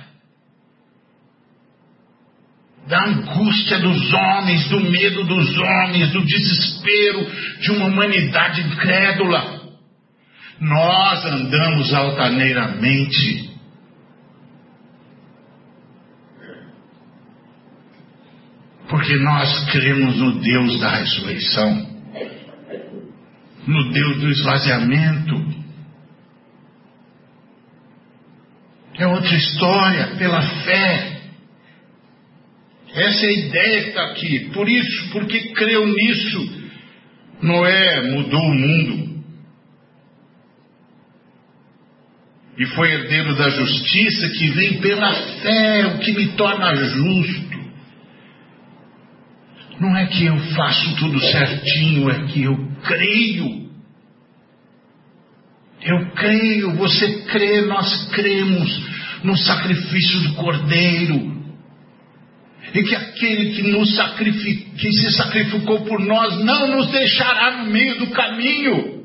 da angústia dos homens, do medo dos homens, do desespero de uma humanidade incrédula. Nós andamos altaneiramente. Porque nós cremos no Deus da ressurreição, no Deus do esvaziamento. É outra história, pela fé. Essa é a ideia que está aqui. Por isso, porque creu nisso, Noé mudou o mundo. E foi herdeiro da justiça que vem pela fé, o que me torna justo. Não é que eu faço tudo certinho, é que eu creio. Eu creio, você crê, nós cremos no sacrifício do Cordeiro e que aquele que, nos que se sacrificou por nós não nos deixará no meio do caminho.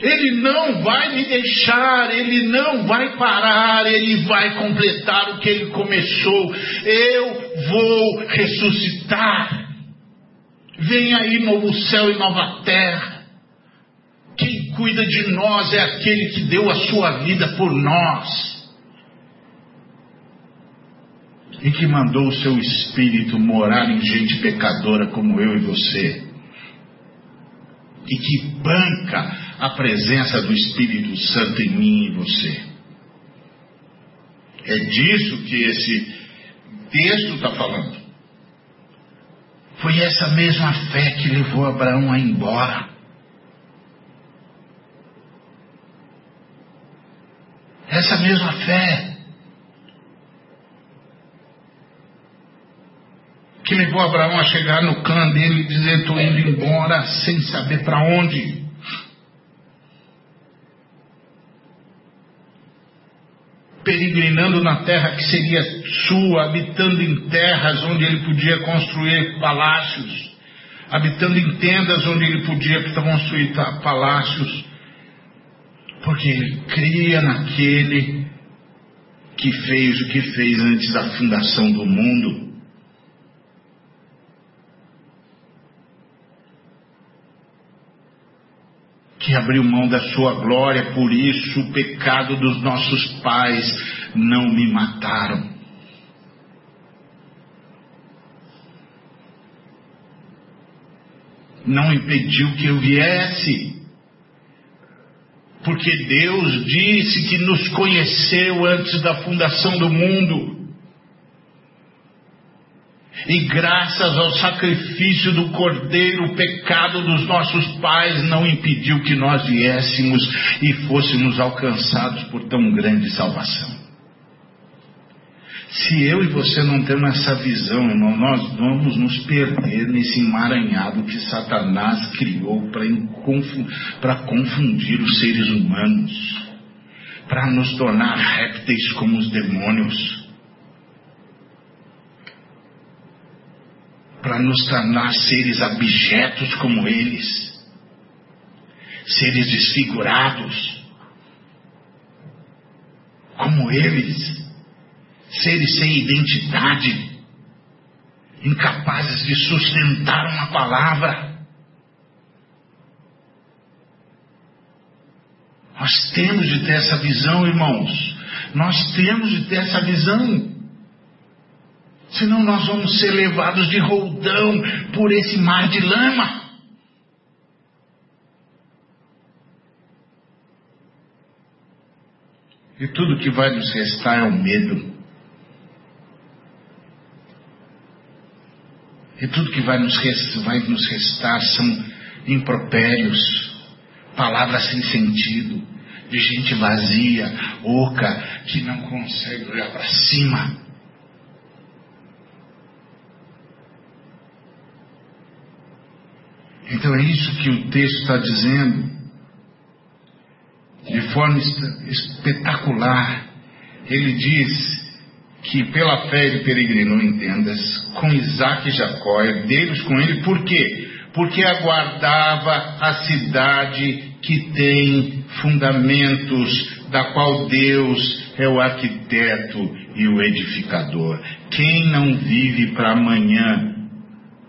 Ele não vai me deixar, ele não vai parar, ele vai completar o que ele começou. Eu vou ressuscitar. Vem aí novo céu e nova terra. Quem cuida de nós é aquele que deu a sua vida por nós e que mandou o seu espírito morar em gente pecadora como eu e você, e que banca a presença do Espírito Santo em mim e você. É disso que esse texto está falando. Foi essa mesma fé que levou Abraão a ir embora. Essa mesma fé que levou Abraão a chegar no clã dele e dizer: Estou indo embora sem saber para onde. Peregrinando na terra que seria sua, habitando em terras onde ele podia construir palácios, habitando em tendas onde ele podia construir palácios, porque ele cria naquele que fez o que fez antes da fundação do mundo. Que abriu mão da sua glória, por isso o pecado dos nossos pais não me mataram. Não impediu que eu viesse, porque Deus disse que nos conheceu antes da fundação do mundo e graças ao sacrifício do Cordeiro, o pecado dos nossos pais não impediu que nós viéssemos e fôssemos alcançados por tão grande salvação. Se eu e você não temos essa visão, irmão, nós vamos nos perder nesse emaranhado que Satanás criou para confundir os seres humanos, para nos tornar répteis como os demônios para nos tornar seres abjetos como eles, seres desfigurados como eles, seres sem identidade, incapazes de sustentar uma palavra. Nós temos de ter essa visão, irmãos. Nós temos de ter essa visão. Senão nós vamos ser levados de roldão por esse mar de lama. E tudo que vai nos restar é o medo. E tudo que vai nos, vai nos restar são impropérios, palavras sem sentido, de gente vazia, oca, que não consegue olhar para cima. Então é isso que o texto está dizendo de forma espetacular. Ele diz que pela fé ele peregrinou em tendas com Isaac e Jacó, herdeiros com ele, por quê? Porque aguardava a cidade que tem fundamentos, da qual Deus é o arquiteto e o edificador. Quem não vive para amanhã,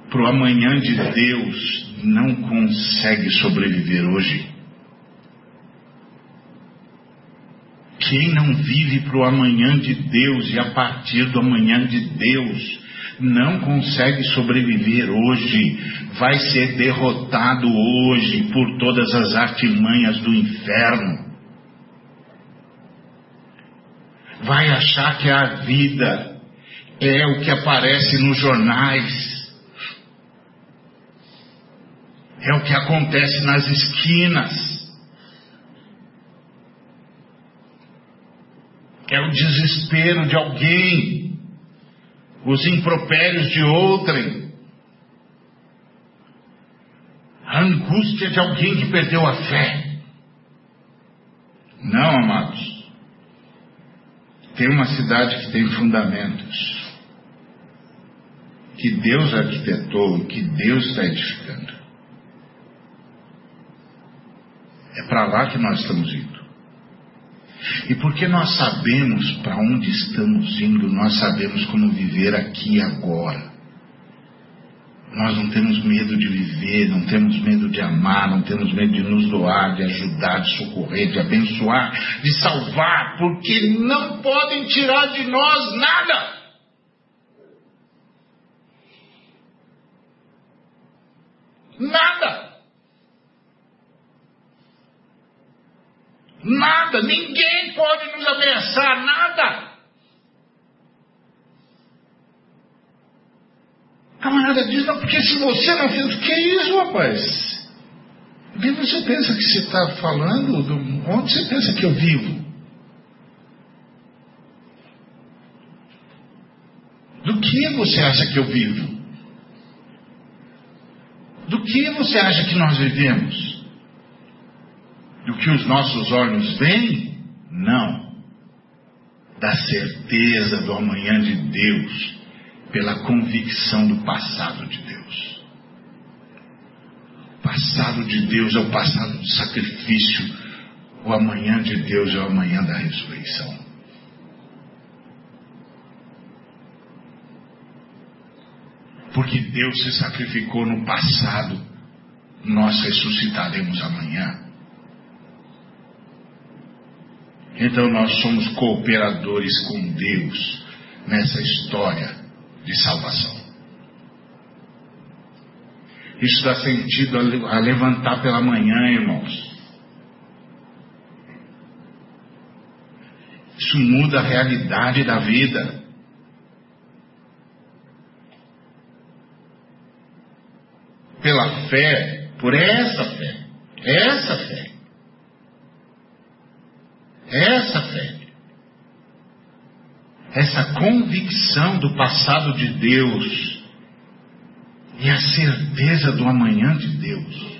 para o amanhã de Deus, não consegue sobreviver hoje. Quem não vive para o amanhã de Deus e a partir do amanhã de Deus não consegue sobreviver hoje, vai ser derrotado hoje por todas as artimanhas do inferno. Vai achar que a vida é o que aparece nos jornais, é o que acontece nas esquinas. é o desespero de alguém, os impropérios de outrem, a angústia de alguém que perdeu a fé. Não, amados. Tem uma cidade que tem fundamentos, que Deus arquitetou, que Deus está edificando. É para lá que nós estamos indo. E porque nós sabemos para onde estamos indo, nós sabemos como viver aqui e agora. Nós não temos medo de viver, não temos medo de amar, não temos medo de nos doar, de ajudar, de socorrer, de abençoar, de salvar, porque não podem tirar de nós nada. Nada. Nada, ninguém pode nos ameaçar, nada. A camarada diz, não, porque se você não fez, o que é isso, rapaz? Que você pensa que você está falando? Do, onde você pensa que eu vivo? Do que você acha que eu vivo? Do que você acha que nós vivemos? Do que os nossos olhos veem? Não. Da certeza do amanhã de Deus, pela convicção do passado de Deus. O passado de Deus é o passado do sacrifício, o amanhã de Deus é o amanhã da ressurreição. Porque Deus se sacrificou no passado, nós ressuscitaremos amanhã. Então nós somos cooperadores com Deus nessa história de salvação. Isso dá sentido a levantar pela manhã, irmãos. Isso muda a realidade da vida. Pela fé, por essa fé, essa fé, essa fé, essa convicção do passado de Deus e a certeza do amanhã de Deus.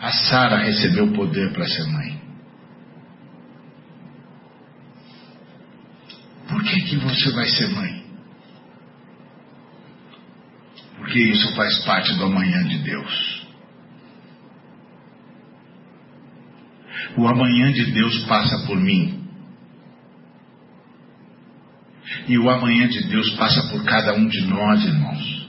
A Sara recebeu poder para ser mãe. Por que, que você vai ser mãe? Porque isso faz parte do amanhã de Deus. O amanhã de Deus passa por mim. E o amanhã de Deus passa por cada um de nós, irmãos.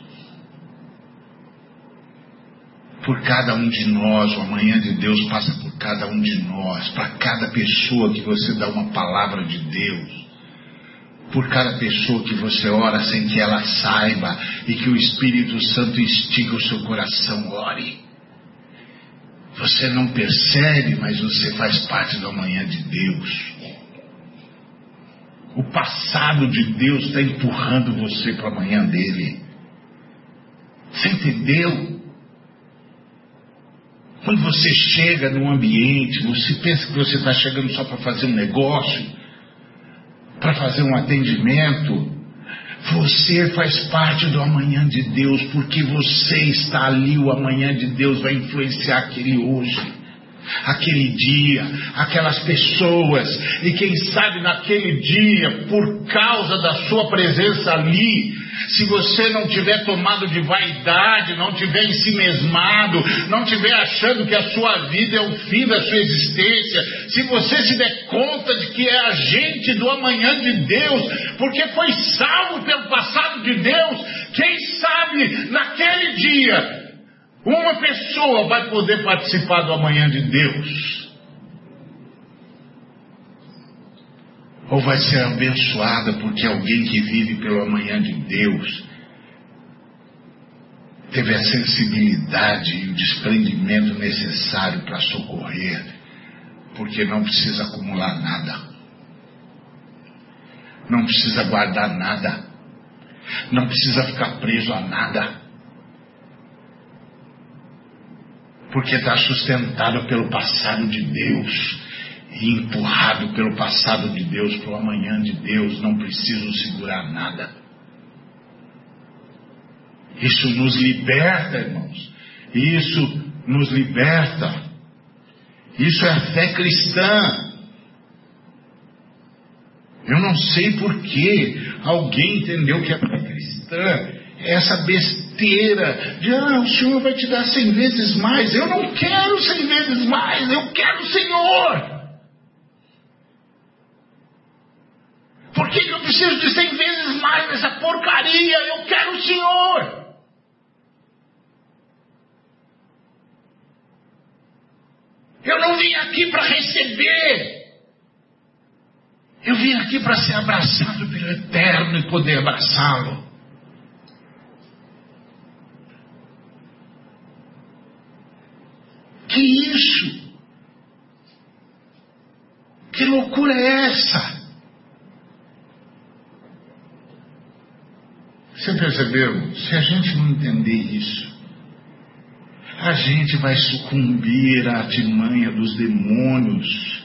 por cada um de nós, o amanhã de Deus passa por cada um de nós, para cada pessoa que você dá uma palavra de Deus, por cada pessoa que você ora sem que ela saiba e que o Espírito Santo instiga o seu coração, ore. Você não percebe, mas você faz parte do amanhã de Deus. O passado de Deus está empurrando você para amanhã dele. Você entendeu? Quando você chega num ambiente, você pensa que você está chegando só para fazer um negócio, para fazer um atendimento. Você faz parte do amanhã de Deus, porque você está ali, o amanhã de Deus vai influenciar aquele hoje aquele dia, aquelas pessoas, e quem sabe naquele dia, por causa da sua presença ali, se você não tiver tomado de vaidade, não tiver em si mesmado, não tiver achando que a sua vida é o fim da sua existência, se você se der conta de que é agente do amanhã de Deus, porque foi salvo pelo passado de Deus, quem sabe naquele dia uma pessoa vai poder participar do amanhã de Deus. Ou vai ser abençoada porque alguém que vive pelo amanhã de Deus teve a sensibilidade e o desprendimento necessário para socorrer, porque não precisa acumular nada, não precisa guardar nada, não precisa ficar preso a nada. porque está sustentado pelo passado de Deus empurrado pelo passado de Deus para o amanhã de Deus, não preciso segurar nada. Isso nos liberta, irmãos. Isso nos liberta. Isso é a fé cristã. Eu não sei por que alguém entendeu que a fé cristã é essa besteira de ah, o Senhor vai te dar cem vezes mais. Eu não quero cem vezes mais, eu quero o Senhor. Por que, eu preciso de cem vezes mais nessa porcaria? Eu quero o Senhor. Eu não vim aqui para receber. Eu vim aqui para ser abraçado pelo Eterno e poder abraçá-lo. Que isso? Que loucura é essa? Você percebeu? Se a gente não entender isso, a gente vai sucumbir à artimanha dos demônios,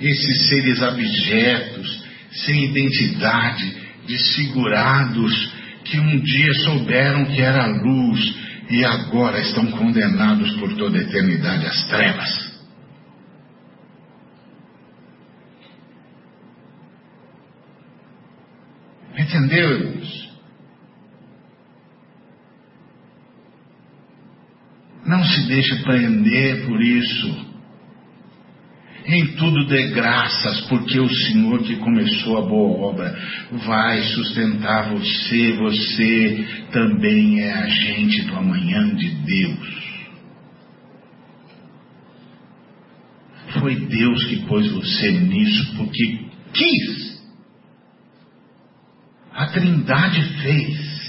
esses seres abjetos, sem identidade, desfigurados, que um dia souberam que era luz, e agora estão condenados por toda a eternidade às trevas. Entendeu, irmãos? Não se deixe prender por isso. Em tudo dê graças, porque o Senhor que começou a boa obra vai sustentar você. Você também é agente do amanhã de Deus. Foi Deus que pôs você nisso porque quis. A Trindade fez.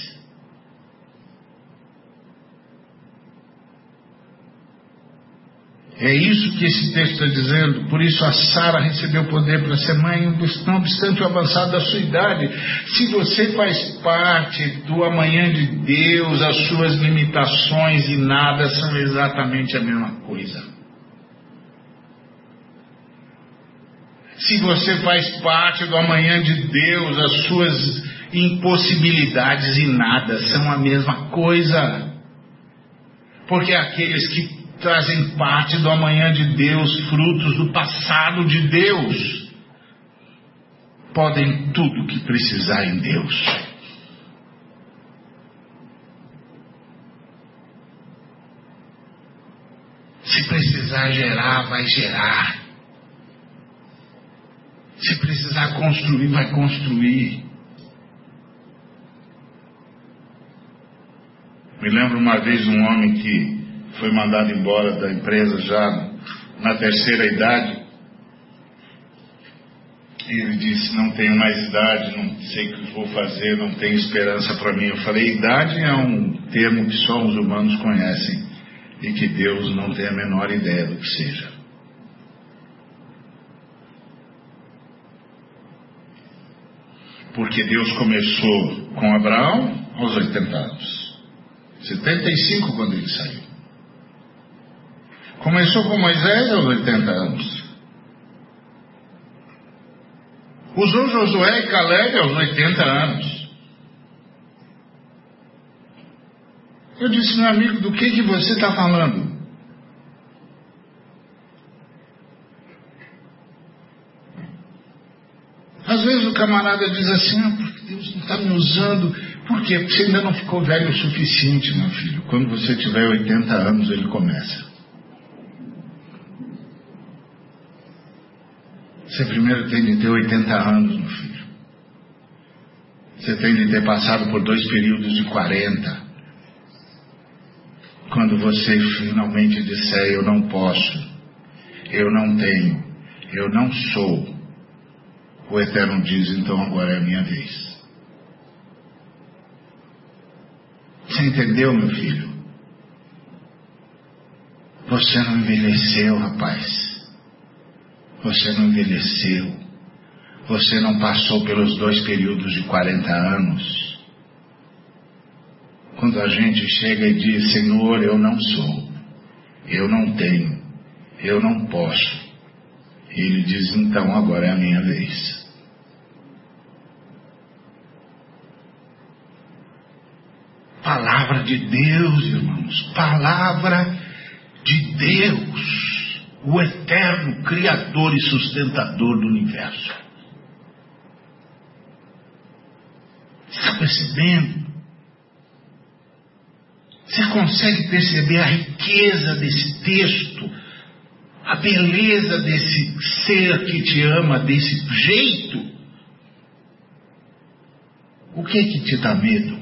É isso que esse texto está dizendo. Por isso a Sara recebeu poder para ser mãe, não obstante o avançado da sua idade. Se você faz parte do amanhã de Deus, as suas limitações e nada são exatamente a mesma coisa. Se você faz parte do amanhã de Deus, as suas impossibilidades e nada são a mesma coisa. Porque aqueles que trazem parte do amanhã de Deus, frutos do passado de Deus. Podem tudo que precisar em Deus. Se precisar gerar, vai gerar. Se precisar construir, vai construir. Me lembro uma vez um homem que foi mandado embora da empresa já na terceira idade. E ele disse: Não tenho mais idade, não sei o que vou fazer, não tenho esperança para mim. Eu falei: Idade é um termo que só os humanos conhecem e que Deus não tem a menor ideia do que seja. Porque Deus começou com Abraão aos 80 anos. 75 quando ele saiu. Começou com Moisés aos 80 anos. Usou Josué e Caleb aos 80 anos. Eu disse, meu amigo, do que, que você está falando? Às vezes o camarada diz assim, ah, porque Deus não está me usando. Por quê? Porque você ainda não ficou velho o suficiente, meu filho. Quando você tiver 80 anos, ele começa. Você primeiro tem de ter 80 anos, meu filho. Você tem de ter passado por dois períodos de 40. Quando você finalmente disser eu não posso, eu não tenho, eu não sou, o Eterno diz então agora é a minha vez. Você entendeu, meu filho? Você não envelheceu, rapaz. Você não envelheceu. Você não passou pelos dois períodos de 40 anos. Quando a gente chega e diz: Senhor, eu não sou, eu não tenho, eu não posso. Ele diz: Então agora é a minha vez. Palavra de Deus, irmãos, palavra de Deus o eterno Criador e sustentador do universo. Está percebendo? Você consegue perceber a riqueza desse texto, a beleza desse ser que te ama desse jeito? O que é que te dá medo?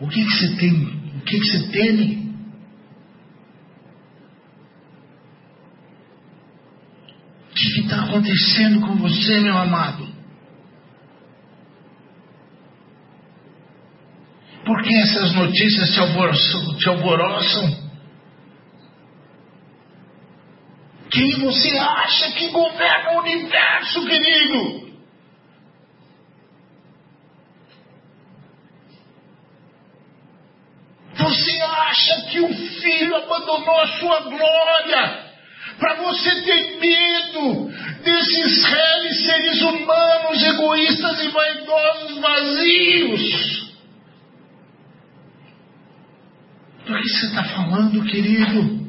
O que, é que você tem o que, que você teme? O que está acontecendo com você, meu amado? Por que essas notícias te alvoroçam? Te alvoroçam? Quem você acha que governa o universo, querido? acha que o filho abandonou a sua glória para você ter medo desses réis seres humanos egoístas e vaidosos vazios? Do que você está falando, querido?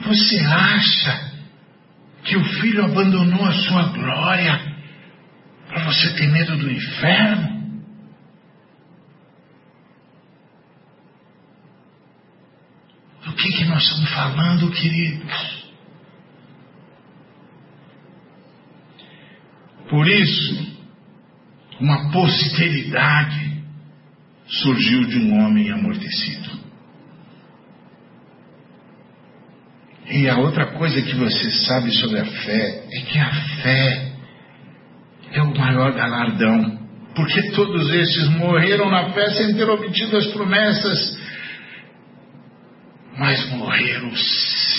Você acha que o filho abandonou a sua glória para você ter medo do inferno? Do que, que nós estamos falando, queridos? Por isso, uma posteridade surgiu de um homem amortecido. E a outra coisa que você sabe sobre a fé é que a fé é o maior galardão, porque todos estes morreram na fé sem ter obtido as promessas, mas morreram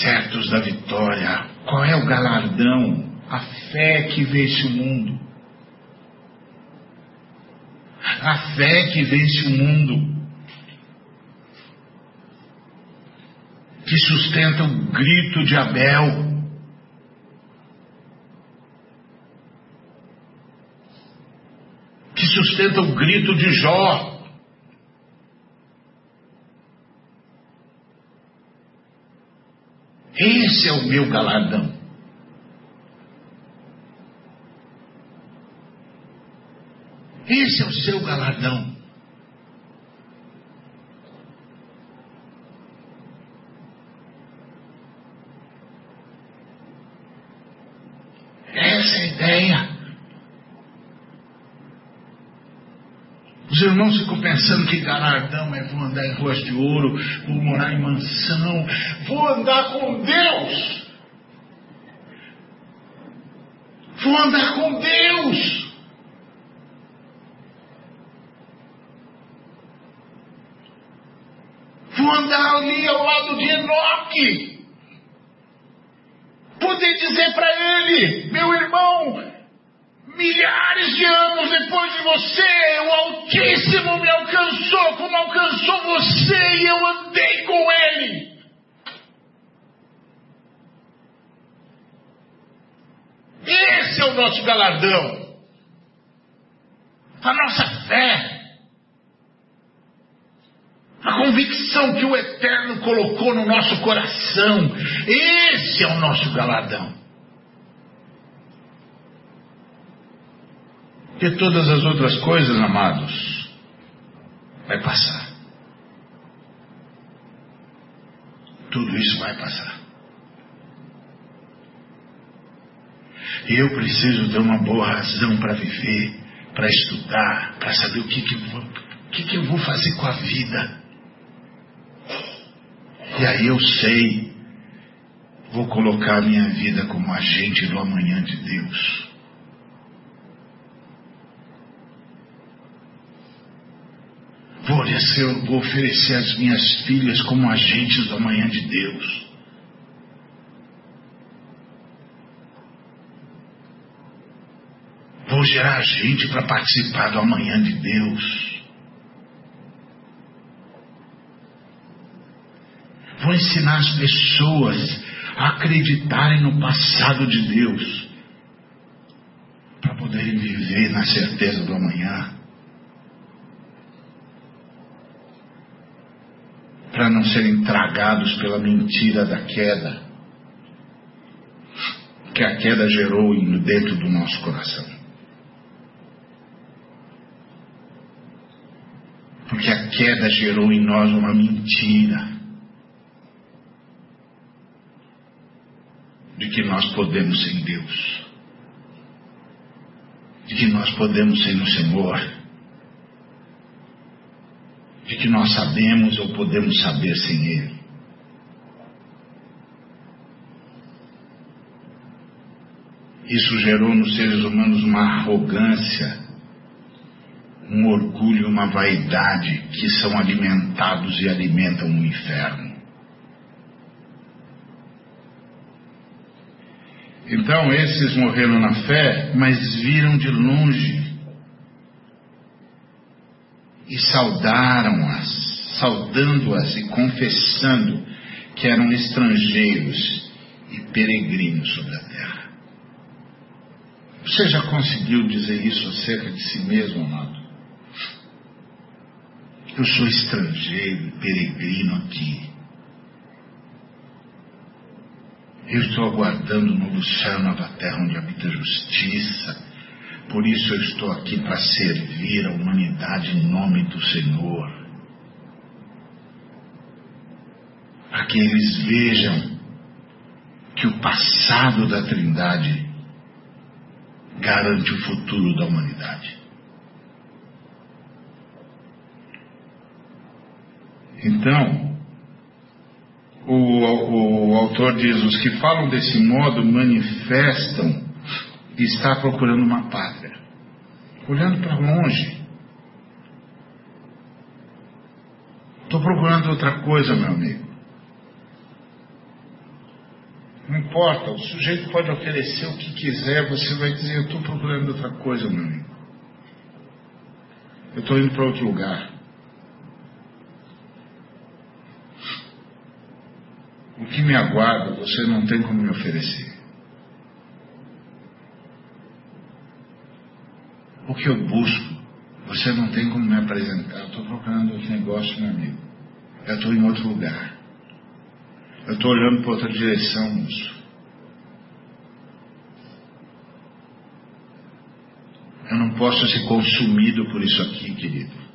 certos da vitória. Qual é o galardão? A fé que vence o mundo. A fé que vence o mundo. Que sustenta o grito de Abel sustenta o grito de Jó. Esse é o meu galardão. Esse é o seu galardão. Irmãos ficam pensando que galardão é vou andar em ruas de ouro, vou morar em mansão, vou andar com Deus. Vou andar com Deus. Vou andar ali ao lado de Enoque. Poder dizer para ele, meu irmão, milhares de anos depois de você, o Altíssimo me alcançou como alcançou você e eu andei com ele. Esse é o nosso galardão. A nossa fé. A convicção que o Eterno colocou no nosso coração. Esse é o nosso galardão. Porque todas as outras coisas, amados, vai passar. Tudo isso vai passar. E eu preciso ter uma boa razão para viver, para estudar, para saber o que, que, eu vou, que, que eu vou fazer com a vida. E aí eu sei, vou colocar a minha vida como agente do amanhã de Deus. Oferecer, vou oferecer as minhas filhas como agentes do amanhã de Deus. Vou gerar gente para participar do amanhã de Deus. Vou ensinar as pessoas a acreditarem no passado de Deus, para poderem viver na certeza do amanhã. Para não serem tragados pela mentira da queda que a queda gerou dentro do nosso coração. Porque a queda gerou em nós uma mentira de que nós podemos sem Deus, de que nós podemos sem o Senhor, de que nós sabemos ou podemos saber sem Ele. Isso gerou nos seres humanos uma arrogância um orgulho uma vaidade que são alimentados e alimentam o inferno. Então, esses morreram na fé, mas viram de longe e saudaram-as, saudando-as e confessando que eram estrangeiros e peregrinos sobre a terra. Você já conseguiu dizer isso acerca de si mesmo, amado? Eu sou estrangeiro, peregrino aqui. Eu estou aguardando o novo céu, nova terra onde habita justiça. Por isso eu estou aqui para servir a humanidade em nome do Senhor. Para que eles vejam que o passado da Trindade garante o futuro da humanidade. Então, o, o autor diz: os que falam desse modo manifestam estar procurando uma pátria, olhando para longe. Estou procurando outra coisa, meu amigo. Não importa, o sujeito pode oferecer o que quiser, você vai dizer: Eu estou procurando outra coisa, meu amigo. Eu estou indo para outro lugar. O que me aguarda você não tem como me oferecer. O que eu busco você não tem como me apresentar. Eu estou procurando outro negócio, meu amigo. Eu estou em outro lugar. Eu estou olhando para outra direção, moço. Eu não posso ser consumido por isso aqui, querido.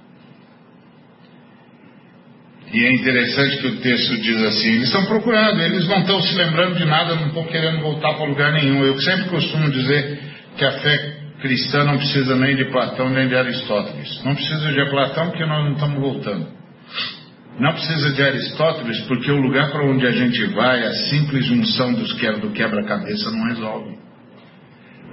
E é interessante que o texto diz assim: eles estão procurando, eles não estão se lembrando de nada, não estão querendo voltar para lugar nenhum. Eu sempre costumo dizer que a fé cristã não precisa nem de Platão nem de Aristóteles. Não precisa de Platão porque nós não estamos voltando. Não precisa de Aristóteles porque o lugar para onde a gente vai, a simples junção dos que do quebra-cabeça não resolve.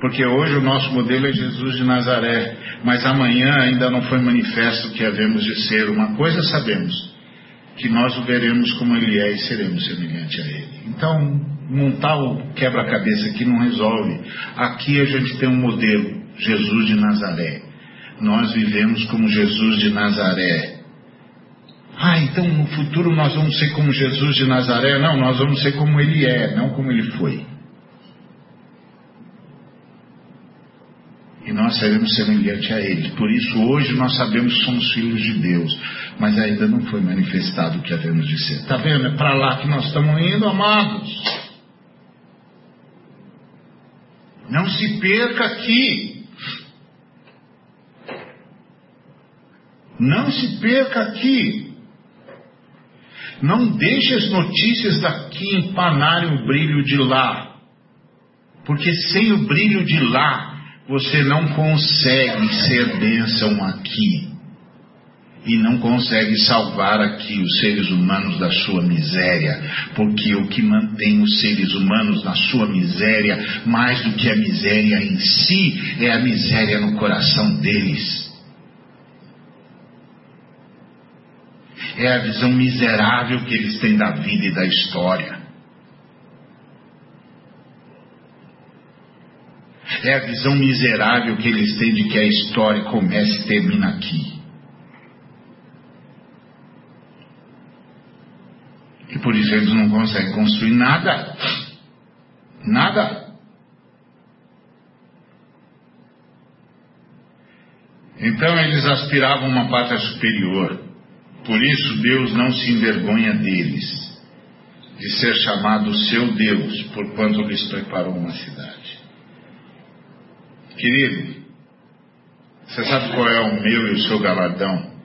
Porque hoje o nosso modelo é Jesus de Nazaré, mas amanhã ainda não foi manifesto que havemos de ser. Uma coisa sabemos, que nós o veremos como ele é e seremos semelhante a ele. Então, montar o quebra-cabeça aqui não resolve. Aqui a gente tem um modelo, Jesus de Nazaré. Nós vivemos como Jesus de Nazaré. Ah, então no futuro nós vamos ser como Jesus de Nazaré? Não, nós vamos ser como ele é, não como ele foi. e nós seremos semelhante a Ele. Por isso, hoje nós sabemos que somos filhos de Deus, mas ainda não foi manifestado o que havemos de ser. Está vendo? É para lá que nós estamos indo, amados. Não se perca aqui. Não se perca aqui. Não deixe as notícias daqui empanarem o brilho de lá. Porque sem o brilho de lá, você não consegue ser bênção aqui e não consegue salvar aqui os seres humanos da sua miséria, porque o que mantém os seres humanos na sua miséria, mais do que a miséria em si, é a miséria no coração deles. É a visão miserável que eles têm da vida e da história. É a visão miserável que eles têm de que a história começa e termina aqui. E por isso eles não conseguem construir nada. Nada. Então eles aspiravam uma pátria superior. Por isso Deus não se envergonha deles, de ser chamado seu Deus, porquanto lhes preparou uma cidade. Querido, você sabe qual é o meu e o seu galardão?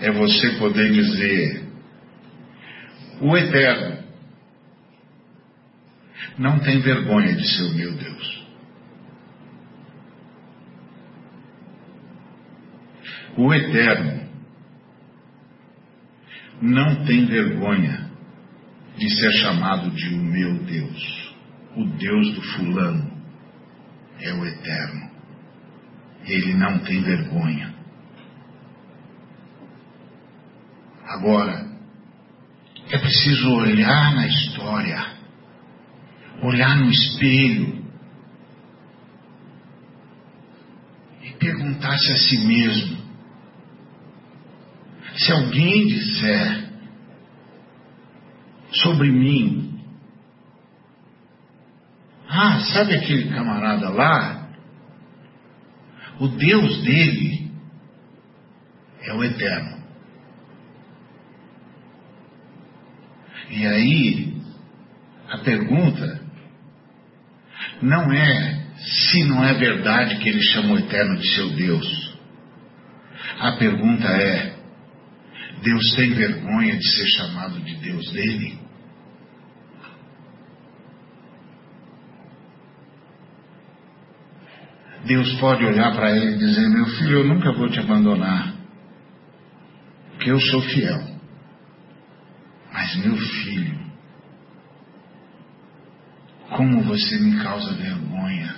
É você poder dizer: o Eterno não tem vergonha de ser o meu Deus. O Eterno não tem vergonha de ser chamado de o meu Deus o Deus do fulano é o eterno. Ele não tem vergonha. Agora, é preciso olhar na história, olhar no espelho e perguntar-se a si mesmo: se alguém disser sobre mim ah, sabe aquele camarada lá? O Deus dele é o eterno. E aí, a pergunta não é se não é verdade que ele chama o eterno de seu Deus. A pergunta é: Deus tem vergonha de ser chamado de Deus dele? Deus pode olhar para ele e dizer: Meu filho, eu nunca vou te abandonar, porque eu sou fiel. Mas, meu filho, como você me causa vergonha.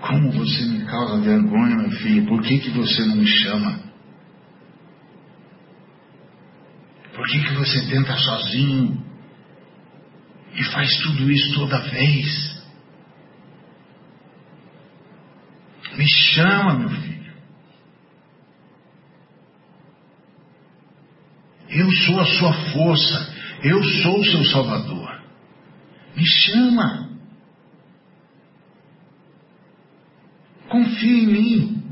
Como você me causa vergonha, meu filho? Por que, que você não me chama? Por que, que você tenta sozinho? e faz tudo isso toda vez. Me chama, meu filho. Eu sou a sua força. Eu sou o seu Salvador. Me chama. Confia em mim.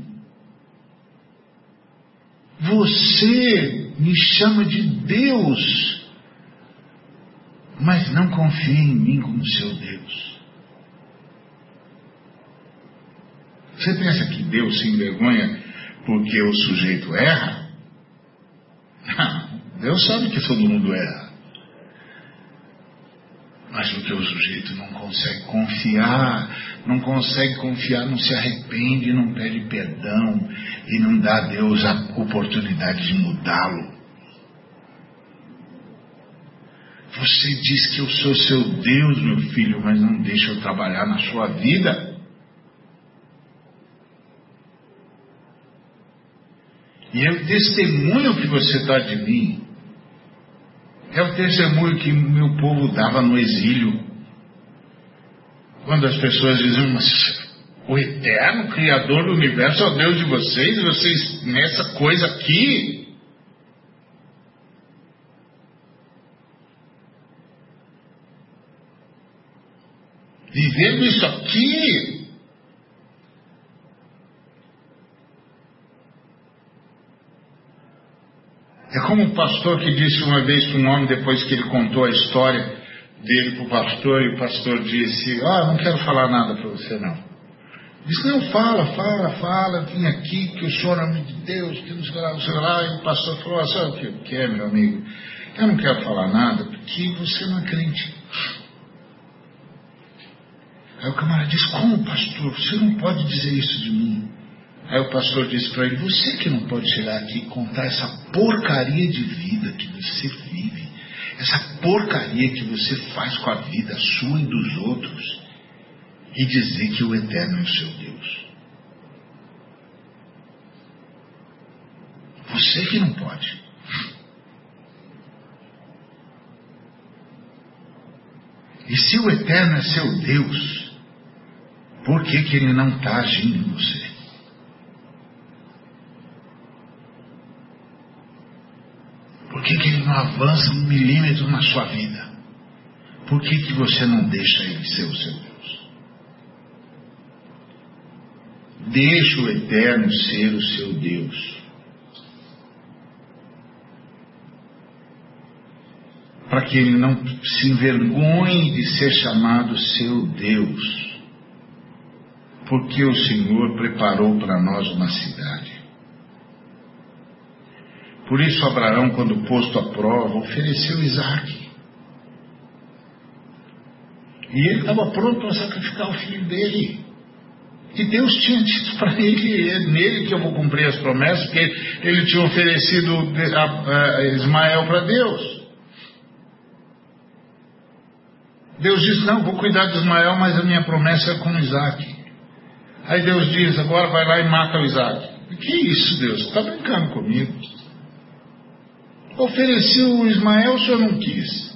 Você me chama de Deus mas não confie em mim como seu Deus. Você pensa que Deus se envergonha porque o sujeito erra? Não, Deus sabe que todo mundo erra. mais porque o sujeito não consegue confiar, não consegue confiar, não se arrepende, não pede perdão e não dá a Deus a oportunidade de mudá-lo. Você diz que eu sou seu Deus, meu filho, mas não deixa eu trabalhar na sua vida. E o testemunho que você dá de mim. É o testemunho que meu povo dava no exílio. Quando as pessoas diziam, mas o eterno Criador do universo é o Deus de vocês, vocês nessa coisa aqui. Vivendo isso aqui, É como um pastor que disse uma vez para um homem, depois que ele contou a história dele para o pastor, e o pastor disse: Ah, não quero falar nada para você não. Disse: Não, fala, fala, fala, vim aqui, que o senhor é homem de Deus, que não sei lá, não sei lá. E o pastor falou: ah, Sabe o que é, meu amigo? Eu não quero falar nada porque você não é crente. Aí o camarada disse: Como, pastor? Você não pode dizer isso de mim. Aí o pastor disse para ele: Você que não pode chegar aqui e contar essa porcaria de vida que você vive, essa porcaria que você faz com a vida sua e dos outros, e dizer que o Eterno é o seu Deus. Você que não pode. E se o Eterno é seu Deus, por que, que ele não está agindo em você? Por que, que ele não avança um milímetro na sua vida? Por que, que você não deixa ele ser o seu Deus? Deixa o Eterno ser o seu Deus. Para que ele não se envergonhe de ser chamado seu Deus. Porque o Senhor preparou para nós uma cidade. Por isso, Abraão, quando posto à prova, ofereceu Isaac. E ele estava pronto para sacrificar o filho dele. E Deus tinha dito para ele, é nele que eu vou cumprir as promessas, porque ele tinha oferecido Ismael para Deus. Deus disse: Não, vou cuidar de Ismael, mas a minha promessa é com Isaac. Aí Deus diz: Agora vai lá e mata o Isaac. Que isso, Deus? Está brincando comigo? Ofereci o Ismael, o senhor não quis.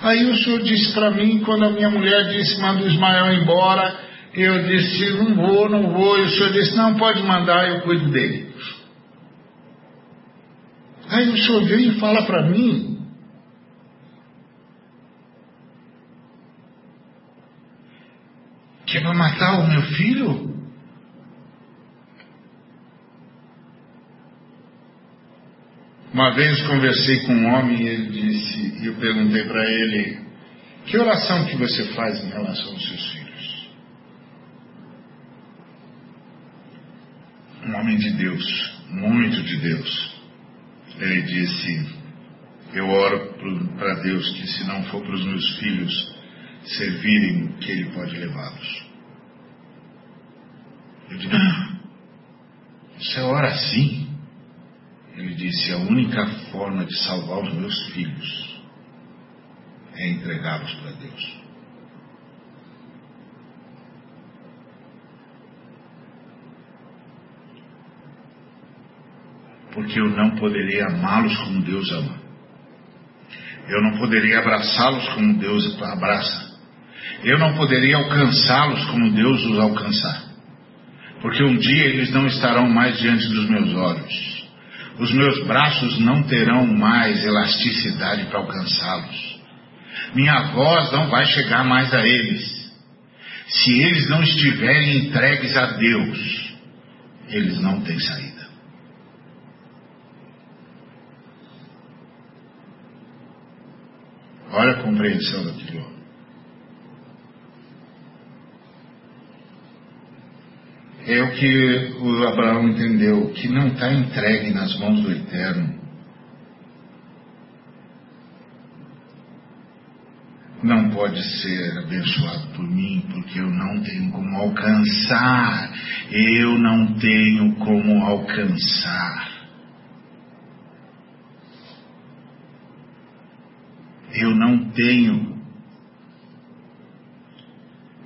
Aí o senhor disse para mim, quando a minha mulher disse, manda o Ismael embora, eu disse, não vou, não vou. E o senhor disse, não, pode mandar, eu cuido dele. Aí o senhor vem e fala para mim, que para matar o meu filho? Uma vez conversei com um homem e ele disse, e eu perguntei para ele, que oração que você faz em relação aos seus filhos? Um homem de Deus, muito de Deus. Ele disse, eu oro para Deus que se não for para os meus filhos servirem, que Ele pode levá-los. Eu digo, ah, você ora assim? Ele disse: A única forma de salvar os meus filhos é entregá-los para Deus. Porque eu não poderia amá-los como Deus ama. Eu não poderia abraçá-los como Deus abraça. Eu não poderia alcançá-los como Deus os alcançar. Porque um dia eles não estarão mais diante dos meus olhos os meus braços não terão mais elasticidade para alcançá-los. Minha voz não vai chegar mais a eles. Se eles não estiverem entregues a Deus, eles não têm saída. Olha a compreensão daquilo. É o que o Abraão entendeu, que não está entregue nas mãos do Eterno. não pode ser abençoado por mim, porque eu não tenho como alcançar. Eu não tenho como alcançar. Eu não tenho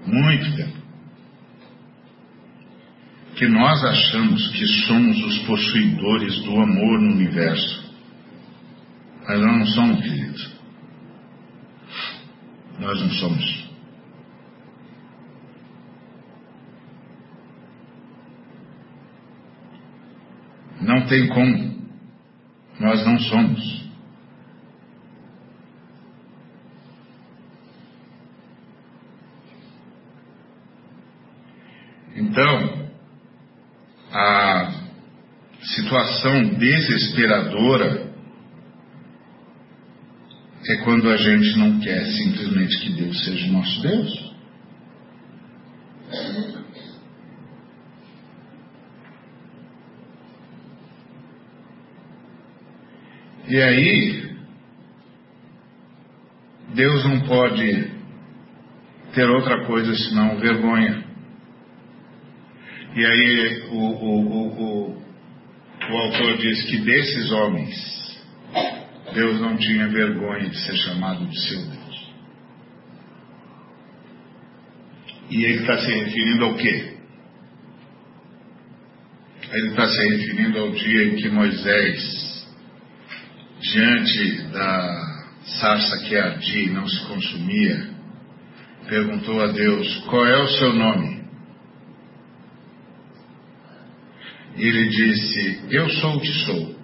muito tempo que nós achamos que somos os possuidores do amor no universo. Mas nós não somos, queridos. Nós não somos. Não tem como. Nós não somos. Então, a situação desesperadora é quando a gente não quer simplesmente que Deus seja o nosso Deus. E aí, Deus não pode ter outra coisa senão vergonha. E aí o, o, o, o, o autor diz que desses homens Deus não tinha vergonha de ser chamado de seu Deus. E ele está se referindo ao quê? Ele está se referindo ao dia em que Moisés, diante da sarça que ardia e não se consumia, perguntou a Deus: Qual é o seu nome? E ele disse: Eu sou o que sou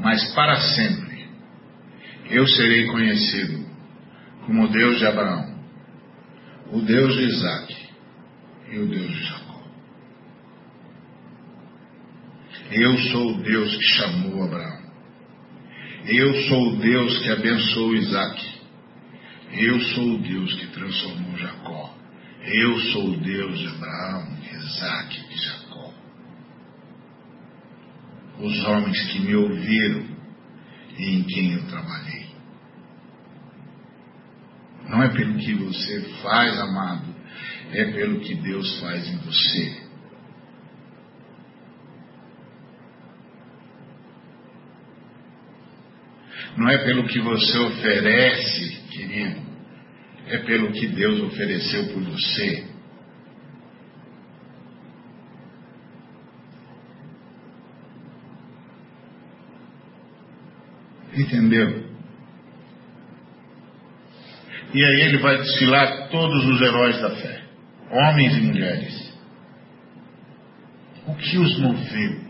mas para sempre eu serei conhecido como o Deus de Abraão, o Deus de Isaac e o Deus de Jacó. Eu sou o Deus que chamou Abraão. Eu sou o Deus que abençoou Isaac. Eu sou o Deus que transformou Jacó. Eu sou o Deus de Abraão, Isaac e Jacó os homens que me ouviram e em quem eu trabalhei. Não é pelo que você faz, amado, é pelo que Deus faz em você. Não é pelo que você oferece, querido, é pelo que Deus ofereceu por você. Entendeu? E aí ele vai desfilar todos os heróis da fé, homens e mulheres. O que os moveu?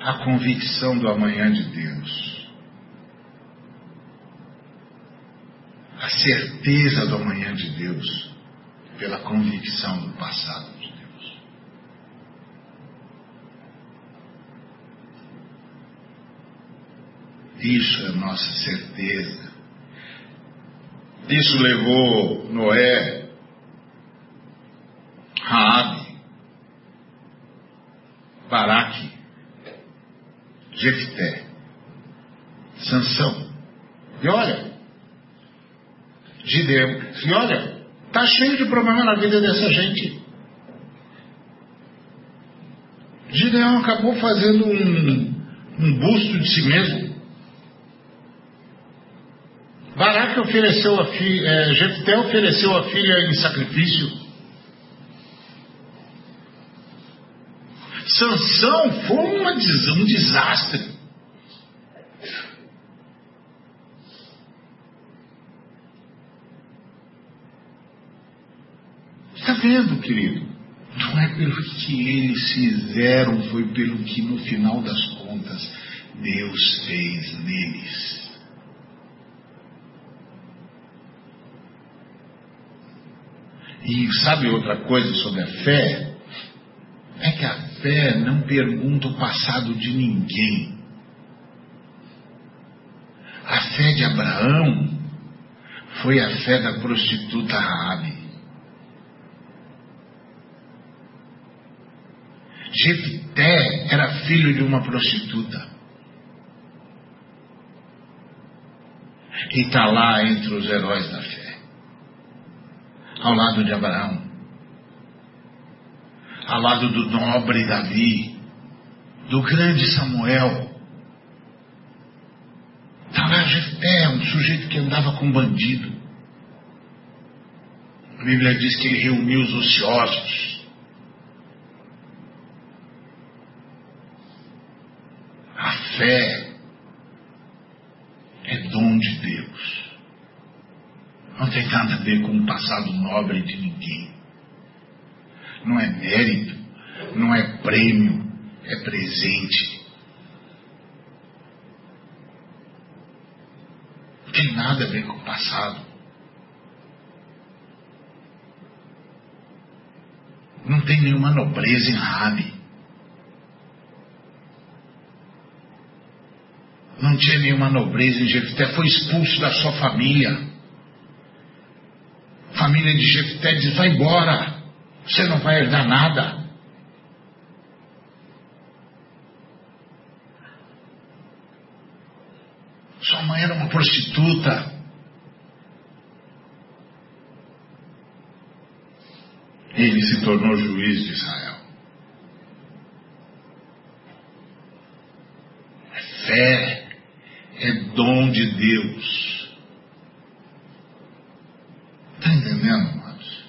A convicção do amanhã de Deus. A certeza do amanhã de Deus pela convicção do passado. Isso é nossa certeza. Isso levou Noé, Raabe, Baraque, Jefté, Sansão. E olha, Gideão. E olha, tá cheio de problema na vida dessa gente. Gideão acabou fazendo um, um busto de si mesmo. Baraque ofereceu a filha, é, Jefté ofereceu a filha em sacrifício. Sansão foi uma, um desastre. Vendo, querido? Não é pelo que eles fizeram, foi pelo que no final das contas Deus fez neles. E sabe outra coisa sobre a fé? É que a fé não pergunta o passado de ninguém. A fé de Abraão foi a fé da prostituta Raabe. Jefité era filho de uma prostituta. E está lá entre os heróis da fé, ao lado de Abraão, ao lado do nobre Davi, do grande Samuel. Está lá Jefté, um sujeito que andava com bandido. A Bíblia diz que ele reuniu os ociosos fé é dom de Deus. Não tem nada a ver com o passado nobre de ninguém. Não é mérito, não é prêmio, é presente. Não tem nada a ver com o passado. Não tem nenhuma nobreza em Rabi. Não tinha nenhuma nobreza em Jefté, foi expulso da sua família. A família de Jefté diz: vai embora, você não vai herdar nada. Sua mãe era uma prostituta. Ele se tornou juiz de Israel. Fé é dom de Deus. Está entendendo, amados?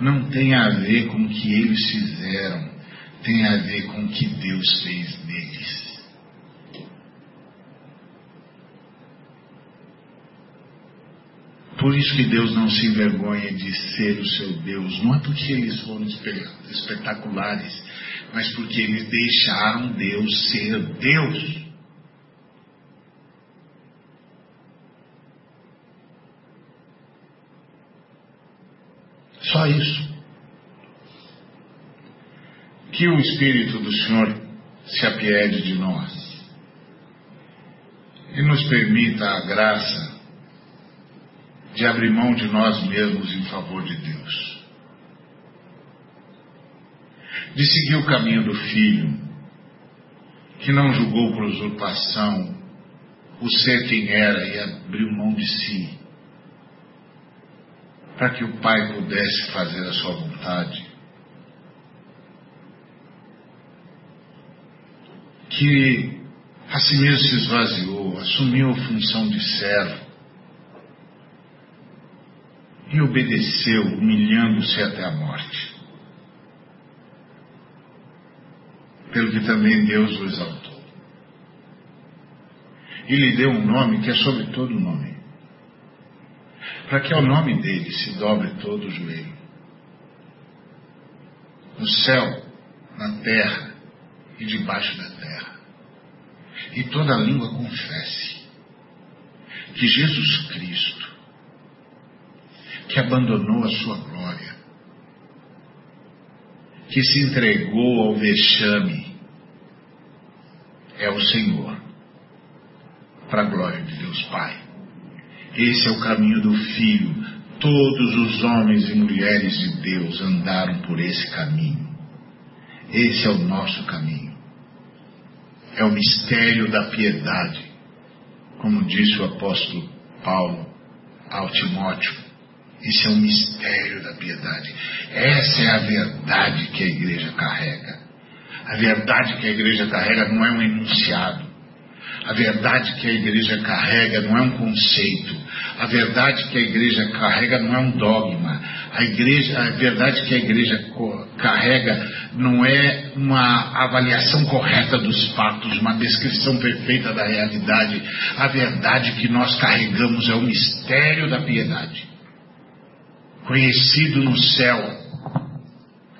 Não tem a ver com o que eles fizeram, tem a ver com o que Deus fez neles. Por isso que Deus não se envergonha de ser o seu Deus. Não é porque eles foram espetaculares, mas porque eles deixaram Deus ser Deus. Só isso. Que o Espírito do Senhor se apiede de nós e nos permita a graça de abrir mão de nós mesmos em favor de Deus. De seguir o caminho do Filho, que não julgou por usurpação o ser quem era e abriu mão de si, para que o Pai pudesse fazer a sua vontade. Que a si mesmo se esvaziou, assumiu a função de servo, e obedeceu, humilhando-se até a morte. Pelo que também Deus o exaltou. E lhe deu um nome que é sobre todo nome, para que ao nome dele se dobre todo o joelho. No céu, na terra e debaixo da terra. E toda língua confesse que Jesus Cristo que abandonou a sua glória, que se entregou ao vexame, é o Senhor, para a glória de Deus Pai. Esse é o caminho do Filho. Todos os homens e mulheres de Deus andaram por esse caminho. Esse é o nosso caminho. É o mistério da piedade, como disse o apóstolo Paulo ao Timóteo. Isso é um mistério da piedade. Essa é a verdade que a igreja carrega. A verdade que a igreja carrega não é um enunciado. A verdade que a igreja carrega não é um conceito. A verdade que a igreja carrega não é um dogma. A, igreja, a verdade que a igreja carrega não é uma avaliação correta dos fatos, uma descrição perfeita da realidade. A verdade que nós carregamos é o mistério da piedade conhecido no céu,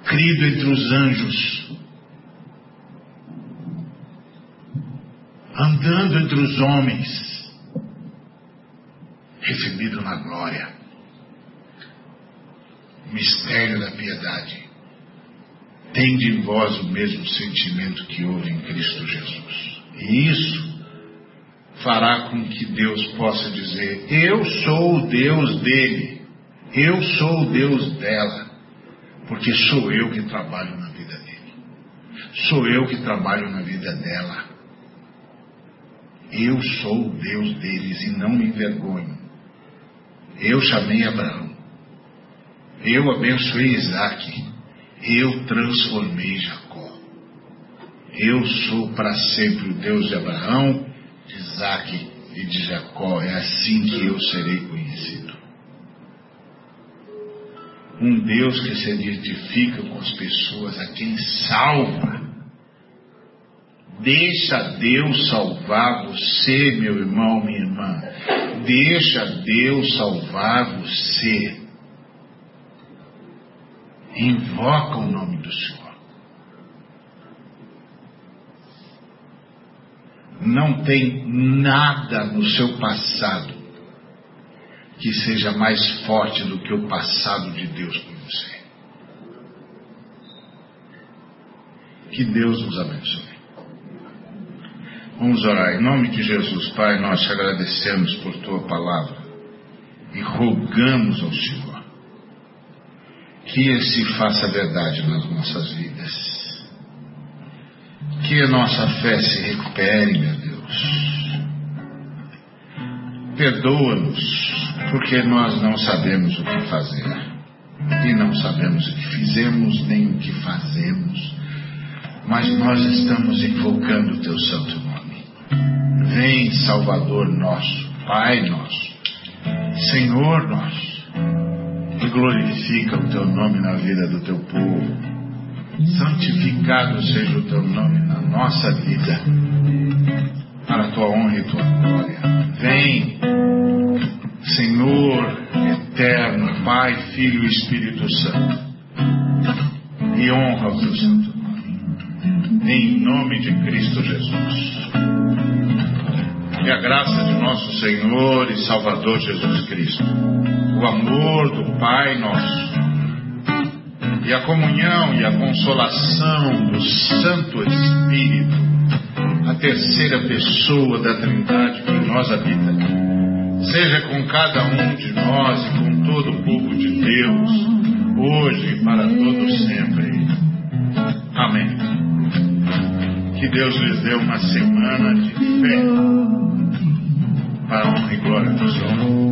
crido entre os anjos, andando entre os homens, recebido na glória. Mistério da piedade. Tende em vós o mesmo sentimento que houve em Cristo Jesus. E isso fará com que Deus possa dizer: Eu sou o Deus dele. Eu sou o Deus dela, porque sou eu que trabalho na vida dele. Sou eu que trabalho na vida dela. Eu sou o Deus deles e não me envergonho. Eu chamei Abraão. Eu abençoei Isaac. Eu transformei Jacó. Eu sou para sempre o Deus de Abraão, de Isaac e de Jacó. É assim que eu serei conhecido. Um Deus que se identifica com as pessoas, a quem salva. Deixa Deus salvar você, meu irmão, minha irmã. Deixa Deus salvar você. Invoca o nome do Senhor. Não tem nada no seu passado que seja mais forte do que o passado de Deus por você. Que Deus nos abençoe. Vamos orar. Em nome de Jesus, Pai, nós te agradecemos por tua palavra e rogamos ao Senhor que Ele se faça verdade nas nossas vidas. Que a nossa fé se recupere, meu Deus. Perdoa-nos, porque nós não sabemos o que fazer. E não sabemos o que fizemos, nem o que fazemos. Mas nós estamos invocando o teu santo nome. Vem, Salvador nosso, Pai nosso, Senhor nosso, e glorifica o teu nome na vida do teu povo. Santificado seja o teu nome na nossa vida, para a tua honra e tua glória. Vem, Senhor eterno, Pai, Filho e Espírito Santo, e honra o teu santo. Em nome de Cristo Jesus. E a graça de nosso Senhor e Salvador Jesus Cristo, o amor do Pai nosso, e a comunhão e a consolação do Santo Espírito, a terceira pessoa da Trindade que nós habita, seja com cada um de nós e com todo o povo de Deus, hoje e para todos sempre. Amém. Que Deus lhes dê uma semana de fé para a honra e glória do Senhor.